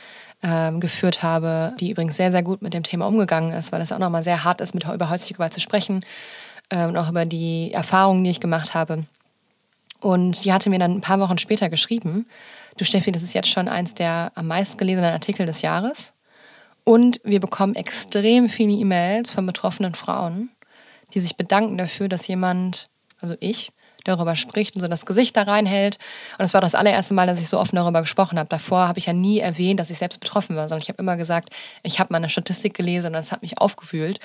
äh, geführt habe, die übrigens sehr, sehr gut mit dem Thema umgegangen ist, weil es auch nochmal sehr hart ist, mit, über häusliche Gewalt zu sprechen äh, und auch über die Erfahrungen, die ich gemacht habe. Und die hatte mir dann ein paar Wochen später geschrieben, du Steffi, das ist jetzt schon eins der am meisten gelesenen Artikel des Jahres. Und wir bekommen extrem viele E-Mails von betroffenen Frauen, die sich bedanken dafür, dass jemand, also ich, darüber spricht und so das Gesicht da reinhält. Und das war das allererste Mal, dass ich so offen darüber gesprochen habe. Davor habe ich ja nie erwähnt, dass ich selbst betroffen war, sondern ich habe immer gesagt, ich habe mal eine Statistik gelesen und das hat mich aufgewühlt.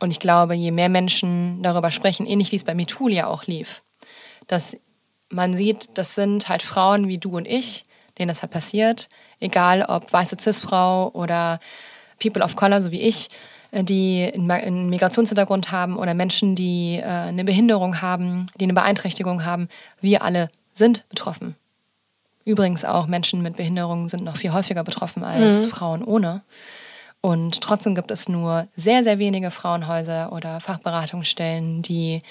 Und ich glaube, je mehr Menschen darüber sprechen, ähnlich wie es bei MeToo ja auch lief, dass man sieht, das sind halt Frauen wie du und ich, denen das halt passiert, egal ob weiße Cis-Frau oder People of Color, so wie ich, die einen Migrationshintergrund haben oder Menschen, die äh, eine Behinderung haben, die eine Beeinträchtigung haben. Wir alle sind betroffen. Übrigens auch Menschen mit Behinderungen sind noch viel häufiger betroffen als mhm. Frauen ohne. Und trotzdem gibt es nur sehr, sehr wenige Frauenhäuser oder Fachberatungsstellen, die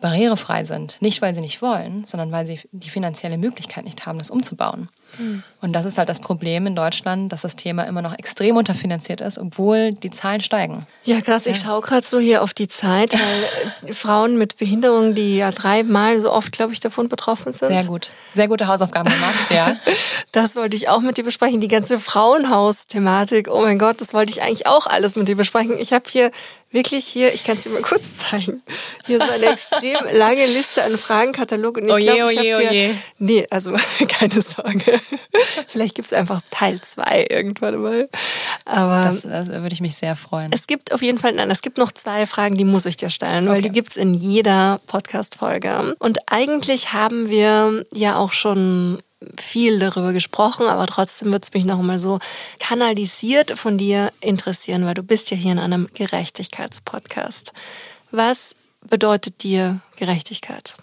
barrierefrei sind. Nicht, weil sie nicht wollen, sondern weil sie die finanzielle Möglichkeit nicht haben, das umzubauen. Mhm. Und das ist halt das Problem in Deutschland, dass das Thema immer noch extrem unterfinanziert ist, obwohl die Zahlen steigen. Ja, krass. Ich schaue gerade so hier auf die Zeit, weil Frauen mit Behinderung, die ja dreimal so oft, glaube ich, davon betroffen sind. Sehr gut. Sehr gute Hausaufgaben gemacht, ja. das wollte ich auch mit dir besprechen. Die ganze Frauenhaus-Thematik. Oh mein Gott, das wollte ich eigentlich auch alles mit dir besprechen. Ich habe hier wirklich hier, ich kann es dir mal kurz zeigen, hier so eine extrem lange Liste an Fragenkatalog. Und ich glaube, ich habe dir... Nee, also keine Sorge. Vielleicht gibt es einfach Teil 2 irgendwann mal. Aber das, das, würde ich mich sehr freuen. Es gibt auf jeden Fall, nein, es gibt noch zwei Fragen, die muss ich dir stellen, okay. weil die gibt es in jeder Podcast-Folge. Und eigentlich haben wir ja auch schon viel darüber gesprochen, aber trotzdem wird es mich noch mal so kanalisiert von dir interessieren, weil du bist ja hier in einem Gerechtigkeitspodcast. Was bedeutet dir Gerechtigkeit?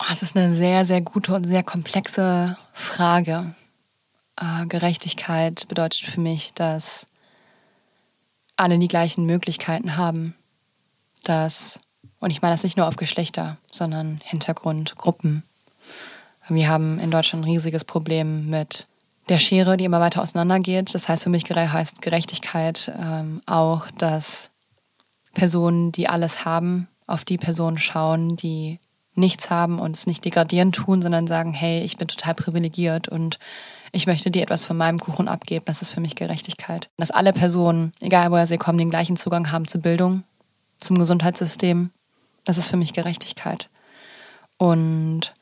Oh, das ist eine sehr, sehr gute und sehr komplexe Frage. Äh, Gerechtigkeit bedeutet für mich, dass alle die gleichen Möglichkeiten haben. Dass, und ich meine das nicht nur auf Geschlechter, sondern Hintergrund, Gruppen. Wir haben in Deutschland ein riesiges Problem mit der Schere, die immer weiter auseinandergeht. Das heißt für mich heißt Gerechtigkeit ähm, auch, dass Personen, die alles haben, auf die Personen schauen, die nichts haben und es nicht degradierend tun, sondern sagen, hey, ich bin total privilegiert und ich möchte dir etwas von meinem Kuchen abgeben. Das ist für mich Gerechtigkeit. Dass alle Personen, egal woher sie kommen, den gleichen Zugang haben zu Bildung, zum Gesundheitssystem. Das ist für mich Gerechtigkeit. Und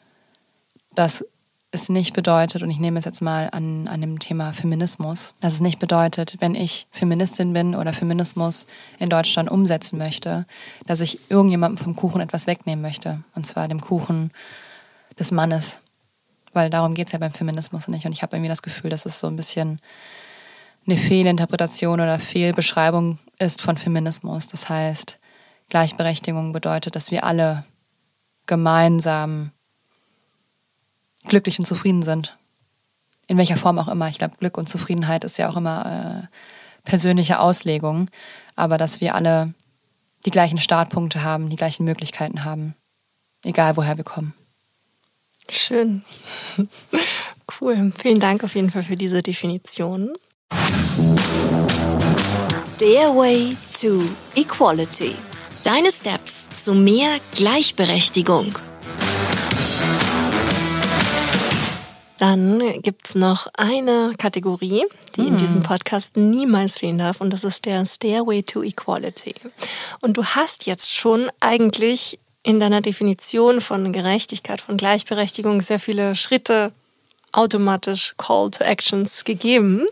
dass es nicht bedeutet, und ich nehme es jetzt mal an, an dem Thema Feminismus, dass es nicht bedeutet, wenn ich Feministin bin oder Feminismus in Deutschland umsetzen möchte, dass ich irgendjemandem vom Kuchen etwas wegnehmen möchte. Und zwar dem Kuchen des Mannes. Weil darum geht es ja beim Feminismus nicht. Und ich habe irgendwie das Gefühl, dass es so ein bisschen eine Fehlinterpretation oder Fehlbeschreibung ist von Feminismus. Das heißt, Gleichberechtigung bedeutet, dass wir alle gemeinsam glücklich und zufrieden sind. In welcher Form auch immer. Ich glaube, Glück und Zufriedenheit ist ja auch immer äh, persönliche Auslegung. Aber dass wir alle die gleichen Startpunkte haben, die gleichen Möglichkeiten haben. Egal, woher wir kommen. Schön. cool. Vielen Dank auf jeden Fall für diese Definition. Stairway to Equality. Deine Steps zu mehr Gleichberechtigung. Dann gibt's noch eine Kategorie, die hm. in diesem Podcast niemals fehlen darf, und das ist der Stairway to Equality. Und du hast jetzt schon eigentlich in deiner Definition von Gerechtigkeit, von Gleichberechtigung sehr viele Schritte automatisch Call to Actions gegeben.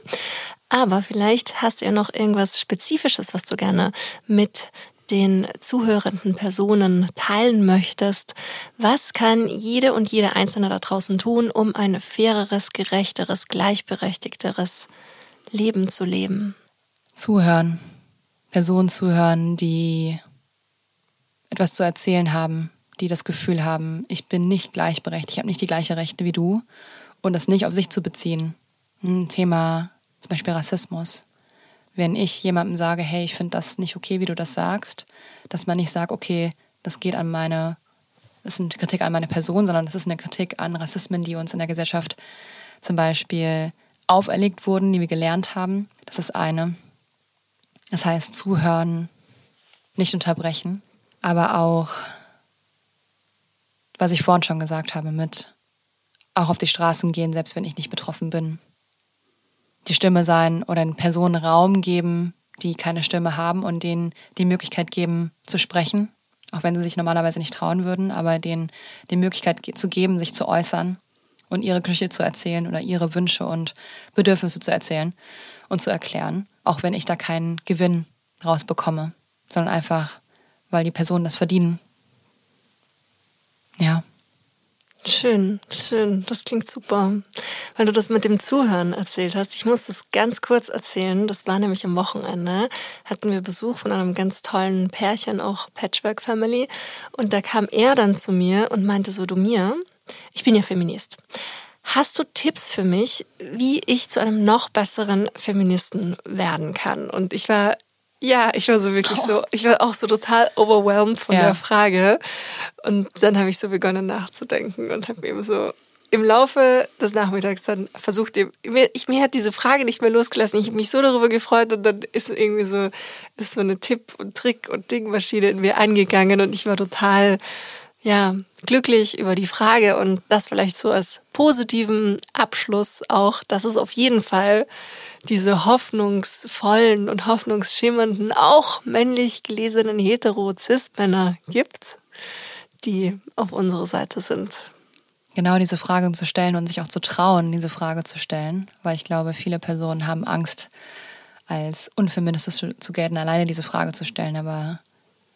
Aber vielleicht hast du ja noch irgendwas Spezifisches, was du gerne mit den zuhörenden Personen teilen möchtest. Was kann jede und jede Einzelne da draußen tun, um ein faireres, gerechteres, gleichberechtigteres Leben zu leben? Zuhören. Personen zuhören, die etwas zu erzählen haben, die das Gefühl haben, ich bin nicht gleichberechtigt, ich habe nicht die gleichen Rechte wie du und das nicht auf sich zu beziehen. Ein Thema zum Beispiel Rassismus wenn ich jemandem sage, hey, ich finde das nicht okay, wie du das sagst, dass man nicht sagt, okay, das geht an meine, das ist eine Kritik an meine Person, sondern es ist eine Kritik an Rassismen, die uns in der Gesellschaft zum Beispiel auferlegt wurden, die wir gelernt haben. Das ist eine. Das heißt, zuhören, nicht unterbrechen, aber auch, was ich vorhin schon gesagt habe, mit auch auf die Straßen gehen, selbst wenn ich nicht betroffen bin die Stimme sein oder in Personen Raum geben, die keine Stimme haben und denen die Möglichkeit geben zu sprechen, auch wenn sie sich normalerweise nicht trauen würden, aber denen die Möglichkeit zu geben, sich zu äußern und ihre Geschichte zu erzählen oder ihre Wünsche und Bedürfnisse zu erzählen und zu erklären, auch wenn ich da keinen Gewinn rausbekomme, sondern einfach, weil die Personen das verdienen. Ja. Schön, schön. Das klingt super. Weil du das mit dem Zuhören erzählt hast. Ich muss das ganz kurz erzählen. Das war nämlich am Wochenende. Hatten wir Besuch von einem ganz tollen Pärchen, auch Patchwork Family. Und da kam er dann zu mir und meinte so, du mir, ich bin ja Feminist. Hast du Tipps für mich, wie ich zu einem noch besseren Feministen werden kann? Und ich war ja, ich war so wirklich oh. so, ich war auch so total overwhelmed von ja. der Frage. Und dann habe ich so begonnen nachzudenken und habe eben so im Laufe des Nachmittags dann versucht, mir, ich, mir hat diese Frage nicht mehr losgelassen. Ich habe mich so darüber gefreut und dann ist irgendwie so, ist so eine Tipp- und Trick- und Dingmaschine in mir angegangen und ich war total, ja, glücklich über die Frage und das vielleicht so als positiven Abschluss auch, dass es auf jeden Fall diese hoffnungsvollen und hoffnungsschimmernden, auch männlich gelesenen hetero-cis-Männer gibt, die auf unserer Seite sind. Genau diese Fragen zu stellen und sich auch zu trauen, diese Frage zu stellen, weil ich glaube, viele Personen haben Angst, als unfeministisch zu gelten, alleine diese Frage zu stellen. Aber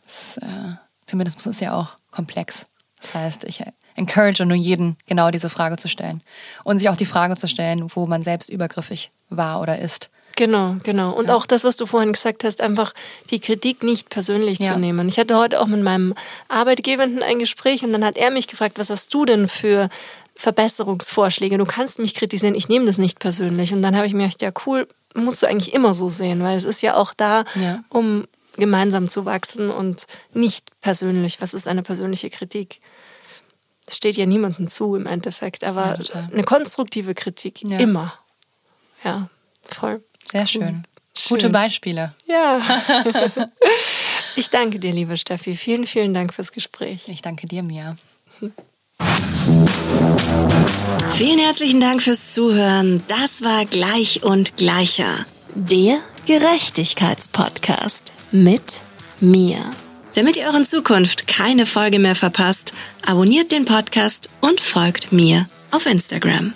es, äh, Feminismus ist ja auch komplex. Das heißt, ich encourage nur jeden, genau diese Frage zu stellen. Und sich auch die Frage zu stellen, wo man selbst übergriffig war oder ist. Genau, genau. Und ja. auch das, was du vorhin gesagt hast, einfach die Kritik nicht persönlich ja. zu nehmen. Ich hatte heute auch mit meinem Arbeitgebenden ein Gespräch und dann hat er mich gefragt, was hast du denn für Verbesserungsvorschläge? Du kannst mich kritisieren, ich nehme das nicht persönlich. Und dann habe ich mir gedacht, ja cool, musst du eigentlich immer so sehen, weil es ist ja auch da, ja. um gemeinsam zu wachsen und nicht persönlich. Was ist eine persönliche Kritik? Es steht ja niemandem zu im Endeffekt, aber ja, eine konstruktive Kritik ja. immer. Ja, voll. Sehr schön. schön. Gute Beispiele. Ja. ich danke dir, liebe Steffi. Vielen, vielen Dank fürs Gespräch. Ich danke dir, Mia. Vielen herzlichen Dank fürs Zuhören. Das war Gleich und Gleicher. Der Gerechtigkeitspodcast mit mir. Damit ihr auch in Zukunft keine Folge mehr verpasst, abonniert den Podcast und folgt mir auf Instagram.